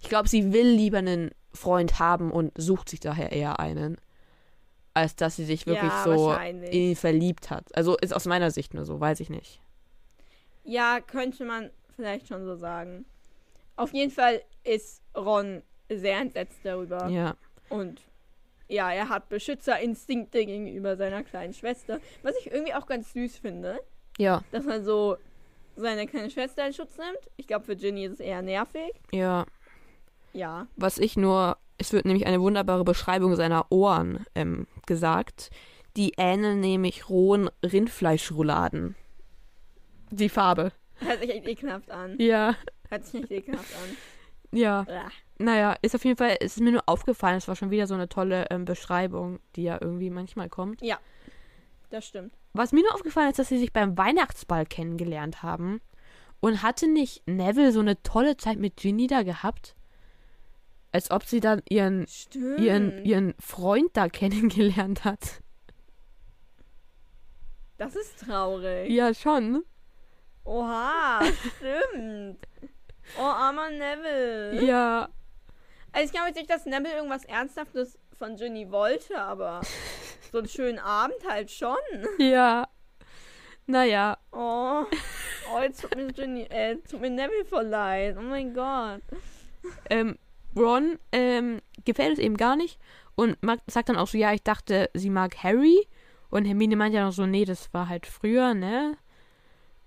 Ich glaube, sie will lieber einen Freund haben und sucht sich daher eher einen, als dass sie sich wirklich ja, so in ihn verliebt hat. Also ist aus meiner Sicht nur so, weiß ich nicht. Ja, könnte man vielleicht schon so sagen. Auf jeden Fall ist Ron sehr entsetzt darüber. Ja. Und ja, er hat Beschützerinstinkte gegenüber seiner kleinen Schwester. Was ich irgendwie auch ganz süß finde, Ja, dass man so seine kleine Schwester in Schutz nimmt. Ich glaube, für Ginny ist es eher nervig. ja. Ja. Was ich nur, es wird nämlich eine wunderbare Beschreibung seiner Ohren ähm, gesagt. Die ähneln nämlich rohen Rindfleischrouladen. Die Farbe. Hört sich echt ekelhaft an. Ja, Hört sich echt ekelhaft an. ja. Uah. Naja, ist auf jeden Fall, es ist mir nur aufgefallen, es war schon wieder so eine tolle ähm, Beschreibung, die ja irgendwie manchmal kommt. Das stimmt. Was mir nur aufgefallen ist, dass sie sich beim Weihnachtsball kennengelernt haben. Und hatte nicht Neville so eine tolle Zeit mit Ginny da gehabt? Als ob sie dann ihren, Stimmt. ihren, ihren Freund da kennengelernt hat. Das ist traurig. Ja, schon. Oha, stimmt. <laughs> Oh, armer Neville. Ja, Also ich glaube jetzt nicht, dass Neville irgendwas Ernsthaftes von Ginny wollte, aber so einen schönen Abend halt schon. ja. Naja, Oh, oh jetzt tut mir Ginny, äh, tut mir Neville voll leid. Oh mein Gott. ähm, Ron ähm, gefällt es eben gar nicht und mag, sagt dann auch so, ja, ich dachte, sie mag Harry. Und Hermine meint ja noch so, nee, das war halt früher, ne?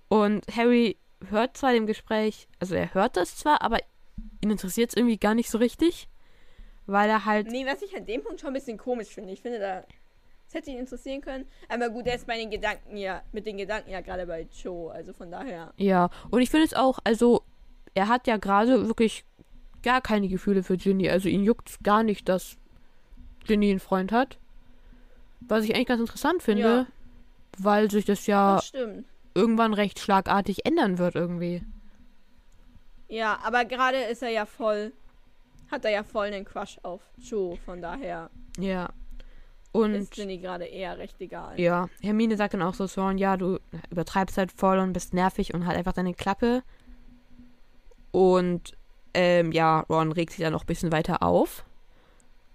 Und Harry hört zwar dem Gespräch, also er hört das zwar, aber ihn interessiert es irgendwie gar nicht so richtig, weil er halt, Nee, was ich an dem Punkt schon ein bisschen komisch finde. Ich finde, da, das hätte ihn interessieren können. Aber gut, er ist bei den Gedanken ja, mit den Gedanken ja gerade bei Joe. Also von daher. ja. Und ich finde es auch, also er hat ja gerade wirklich gar keine Gefühle für Ginny. Also ihn juckt gar nicht, dass Ginny einen Freund hat. Was ich eigentlich ganz interessant finde, Ja. weil sich das ja Das irgendwann recht schlagartig ändern wird irgendwie. Ja, aber gerade ist er ja voll, hat er ja voll einen Crush auf Joe. Von daher Ja. Und ist Ginny gerade eher recht egal. ja, Hermine sagt dann auch so, Ron, ja, du übertreibst halt voll und bist nervig und halt einfach deine Klappe. Und ähm, ja, Ron regt sich dann noch ein bisschen weiter auf.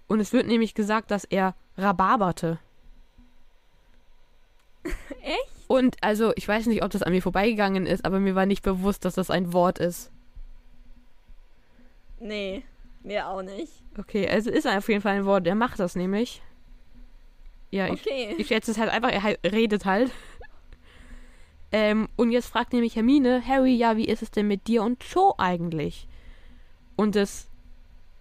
Und es wird nämlich gesagt, dass er rhabarberte. <laughs> Echt? Und also, ich weiß nicht, ob das an mir vorbeigegangen ist, aber mir war nicht bewusst, dass das ein Wort ist. Nee, mir auch nicht. Okay, also ist auf jeden Fall ein Wort. Er macht das nämlich. Ja, ich, Okay. ich schätze es halt einfach, er halt- redet halt. Ähm, und jetzt fragt nämlich Hermine, Harry, ja, wie ist es denn mit dir und Joe eigentlich? Und das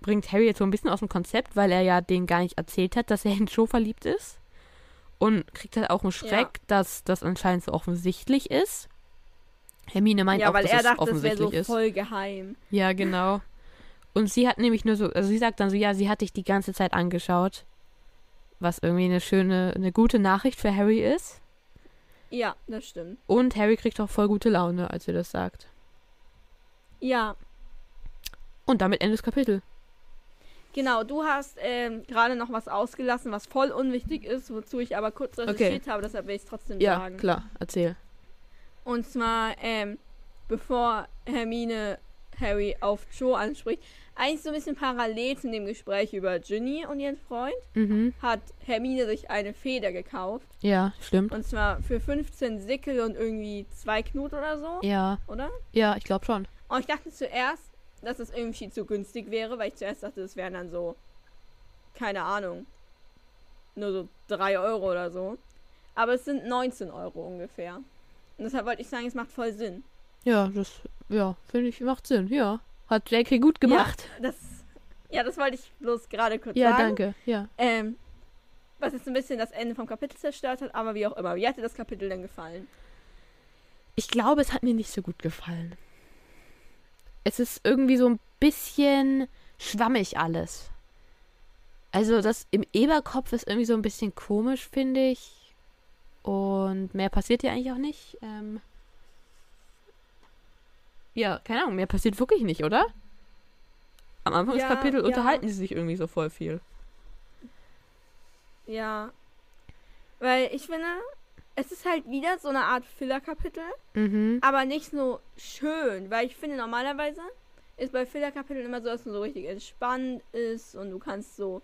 bringt Harry jetzt so ein bisschen aus dem Konzept, weil er ja denen gar nicht erzählt hat, dass er in Joe verliebt ist. Und kriegt halt auch einen Schreck, dass das anscheinend so offensichtlich ist. Hermine meint Ja, auch, weil dass er es dachte, es wäre offensichtlich so ist. voll geheim. Ja, genau. Und sie hat nämlich nur so, also sie sagt dann so, ja, sie hat dich die ganze Zeit angeschaut. Was irgendwie eine schöne, eine gute Nachricht für Harry ist. Ja, das stimmt. Und Harry kriegt auch voll gute Laune, als sie das sagt. Ja, Und damit endet das Kapitel. genau. Du hast ähm, gerade noch was ausgelassen, was voll unwichtig ist, wozu ich aber kurz recherchiert habe, deshalb will ich es trotzdem Ja, sagen. klar, erzähl. Und zwar, ähm, bevor Hermine Harry auf Joe anspricht, eigentlich so ein bisschen parallel zu dem Gespräch über Ginny und ihren Freund, Mhm. hat Hermine sich eine Feder gekauft. Ja, stimmt. Und zwar für 15 Sickel und irgendwie zwei Knut oder so, Ja, oder? ja, ich glaube schon. Und ich dachte zuerst, dass es irgendwie zu günstig wäre, weil ich zuerst dachte, das wären dann so, keine Ahnung, nur so 3 Euro oder so. Aber es sind 19 Euro ungefähr. Und deshalb wollte ich sagen, es macht voll Sinn. Ja, das, ja, finde ich, macht Sinn. Ja. Hat JK gut gemacht. Das, ja, das wollte ich bloß gerade kurz Ja, sagen. danke. Ja. Ähm, was jetzt ein bisschen das Ende vom Kapitel zerstört hat, aber wie auch immer. Wie hat dir das Kapitel denn gefallen? Ich glaube, es hat mir nicht so gut gefallen. Es ist irgendwie so ein bisschen schwammig alles. Also das im Eberkopf ist irgendwie so ein bisschen komisch, finde ich. Und mehr passiert ja eigentlich auch nicht. Ähm ja, keine Ahnung, mehr passiert wirklich nicht, oder? Am Anfang des Ja, Kapitels ja. unterhalten sie sich irgendwie so voll viel. Ja. Weil ich finde, es ist halt wieder so eine Art Filler-Kapitel, Mhm. aber nicht so schön, weil ich finde, normalerweise ist bei Filler-Kapiteln immer so, dass es so richtig entspannt ist und du kannst so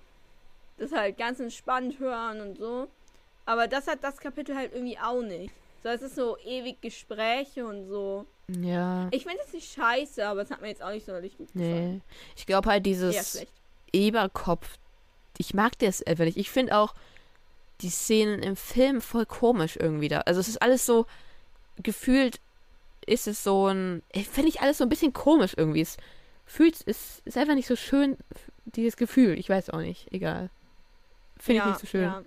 das halt ganz entspannt hören und so. Aber das hat das Kapitel halt irgendwie auch nicht. So, es ist so ewig Gespräche und so. Ja. Ich finde es nicht scheiße, aber es hat mir jetzt auch nicht sonderlich gut gefallen. Nee. Ich glaube halt dieses. Eberkopf. Ich mag das einfach nicht. Ich finde auch die Szenen im Film voll komisch irgendwie da. Also es ist alles so gefühlt ist es so ein finde ich alles so ein bisschen komisch irgendwie. Es fühlt es ist einfach nicht so schön dieses Gefühl. Ich weiß auch nicht, egal. Finde ich Ja, nicht so schön. Ja.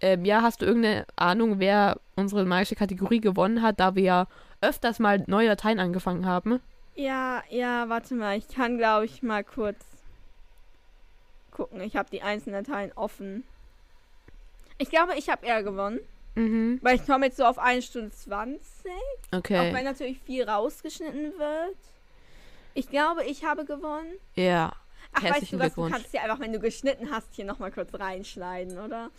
Ähm, ja, hast du irgendeine Ahnung, wer unsere magische Kategorie gewonnen hat, da wir ja öfters mal neue Dateien angefangen haben? Ja, ja, warte mal. Ich kann, glaube ich, mal kurz gucken. Ich habe die einzelnen Dateien offen. Ich glaube, ich habe eher gewonnen. Mhm. Weil ich komme jetzt so auf 1 Stunde 20. Auch Okay. wenn natürlich viel rausgeschnitten wird. Ich glaube, ich habe gewonnen. Ja. Ach, weißt du Herzlichen was? Du kannst ja einfach, wenn du geschnitten hast, hier nochmal kurz reinschneiden, oder?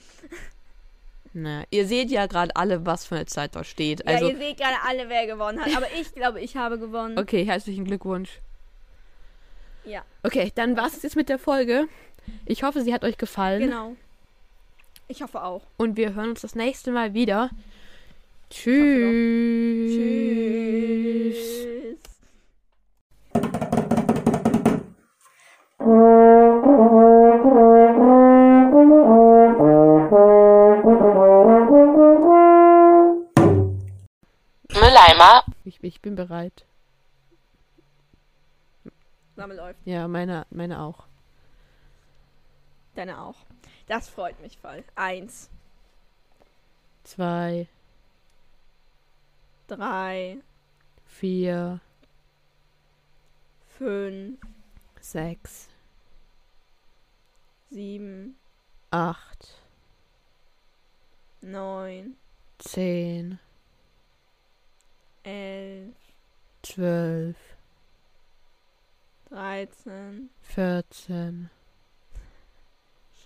Na, ihr seht ja gerade alle, was für eine Zeit da steht. ja, Also, ihr seht gerade alle, wer gewonnen hat. Aber ich glaube, ich habe gewonnen. okay, herzlichen Glückwunsch. Ja, Okay, dann war es jetzt mit der Folge. Ich hoffe, sie hat euch gefallen. genau. Ich hoffe auch. Und wir hören uns das nächste Mal wieder. Tschüss. Tschüss. Mülleimer, Ich, ich bin bereit. Sammel läuft. Ja, meine, meine auch. Deine auch. Das freut mich voll. Eins, Zwei, drei, vier, fünf, sechs, sieben, acht, neun, zehn, elf, zwölf, dreizehn, vierzehn,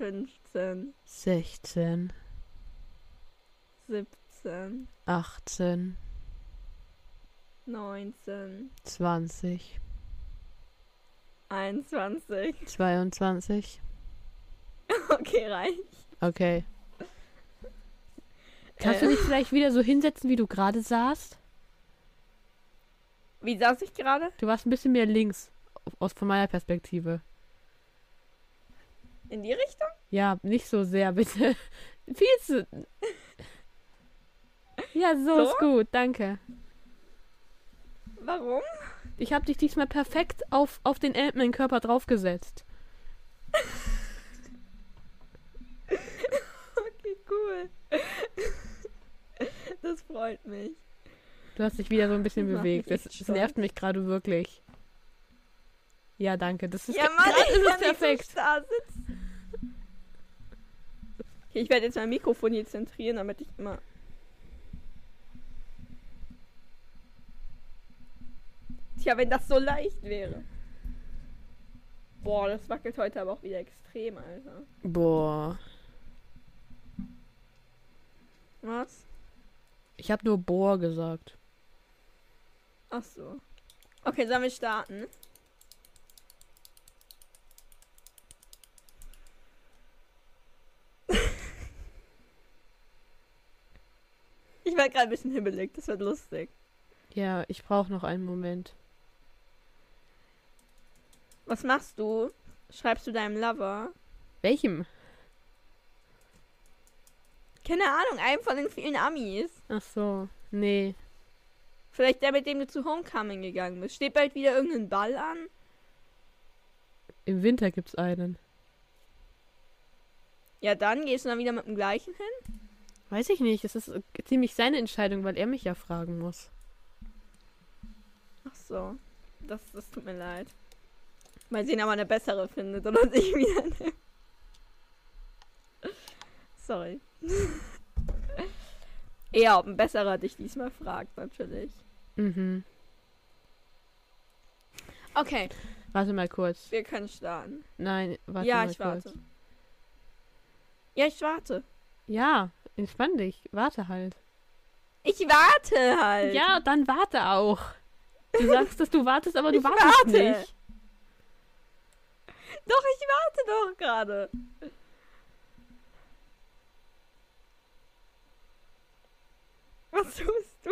fünfzehn, sechzehn, siebzehn, achtzehn, neunzehn, zwanzig, einundzwanzig. <laughs> zweiundzwanzig. Okay, reicht. Okay. Kannst du Äh. dich vielleicht wieder so hinsetzen, wie du gerade saßt? Wie saß ich gerade? Du warst ein bisschen mehr links, aus von meiner Perspektive. In die Richtung? Ja, nicht so sehr, <laughs> bitte. Viel zu. Ja, so, So? ist gut, danke. Warum? Ich habe dich diesmal perfekt auf, auf den Ant-Man-Körper draufgesetzt. <laughs> Okay, cool. Das freut mich. Du hast dich wieder so ein bisschen Das bewegt. Das, das nervt mich gerade wirklich. Ja, danke. Das ist ja, Mann, ist perfekt. so. Okay, ich werde jetzt mein Mikrofon hier zentrieren, damit ich immer. Tja, wenn das so leicht wäre. Boah, das wackelt heute aber auch wieder extrem, Alter. Boah. Was? Ich habe nur Bohr gesagt. Ach so. Okay, sollen wir starten? Ich werde gerade ein bisschen hibbelig, das wird lustig. Ja, ich brauche noch einen Moment. Was machst du? Schreibst du deinem Lover? Welchem? Keine Ahnung, einem von den vielen Amis. Ach so. Nee. Vielleicht der, mit dem du zu Homecoming gegangen bist. Steht bald wieder irgendein Ball an? Im Winter gibt's einen. Ja, dann gehst du dann wieder mit dem gleichen hin? Weiß ich nicht. Das ist äh, ziemlich seine Entscheidung, weil er mich ja fragen muss. Ach so. Das, das tut mir leid. Mal sehen, ob er eine bessere findet oder sich <laughs> wieder nimmt. Sorry. <laughs> Eher, ob ein besserer dich diesmal fragt, natürlich. Mhm. Okay, Warte mal kurz. wir können starten. Nein, warte ja, mal ich kurz. warte. Ja, ich warte. Ja, entspann dich. Warte halt. Ich warte halt. Ja, dann warte auch. Du sagst, dass du wartest, aber du Ich wartest warte. nicht. Doch, ich warte doch gerade. Was tust du?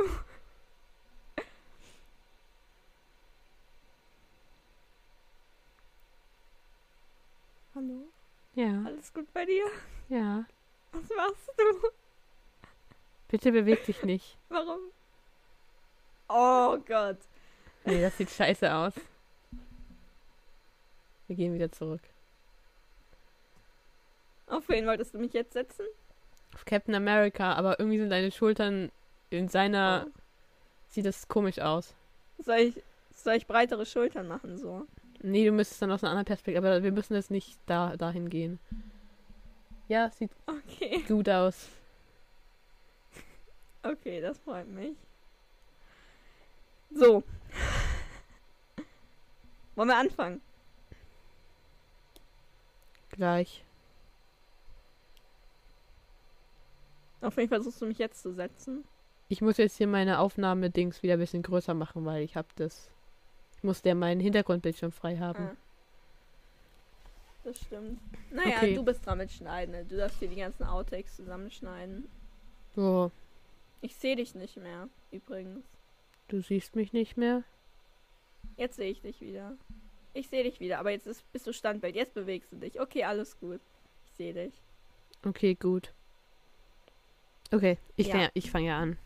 Hallo? Ja, Alles gut bei dir? ja. Was machst du? Bitte beweg dich nicht. Warum? Oh Gott. Nee, das sieht scheiße aus. Wir gehen wieder zurück. Auf wen wolltest du mich jetzt setzen? Auf Captain America, aber irgendwie sind deine Schultern in seiner. Oh. Sieht das komisch aus. Soll ich, soll ich breitere Schultern machen so? Nee, du müsstest dann aus einer anderen Perspektive, aber wir müssen jetzt nicht da dahin gehen. Ja, sieht Okay. gut aus. Okay, das freut mich. So. <laughs> Wollen wir anfangen? Gleich. Auf wen versuchst du mich jetzt zu setzen? Ich muss jetzt hier meine Aufnahmedings wieder ein bisschen größer machen, weil ich hab das. Ich muss der meinen Hintergrundbildschirm frei haben. Ah. Das stimmt. Naja, Okay. du bist dran mit Schneiden. ne? Du darfst hier die ganzen Outtakes zusammenschneiden. So, Ich sehe dich nicht mehr, übrigens. du siehst mich nicht mehr. Jetzt sehe ich dich wieder. Ich sehe dich wieder, aber jetzt ist, bist du Standbild. Jetzt bewegst du dich. Okay, alles gut. Ich sehe dich. Okay, gut. Okay, ich Ja. fang ja, ich fange ja an.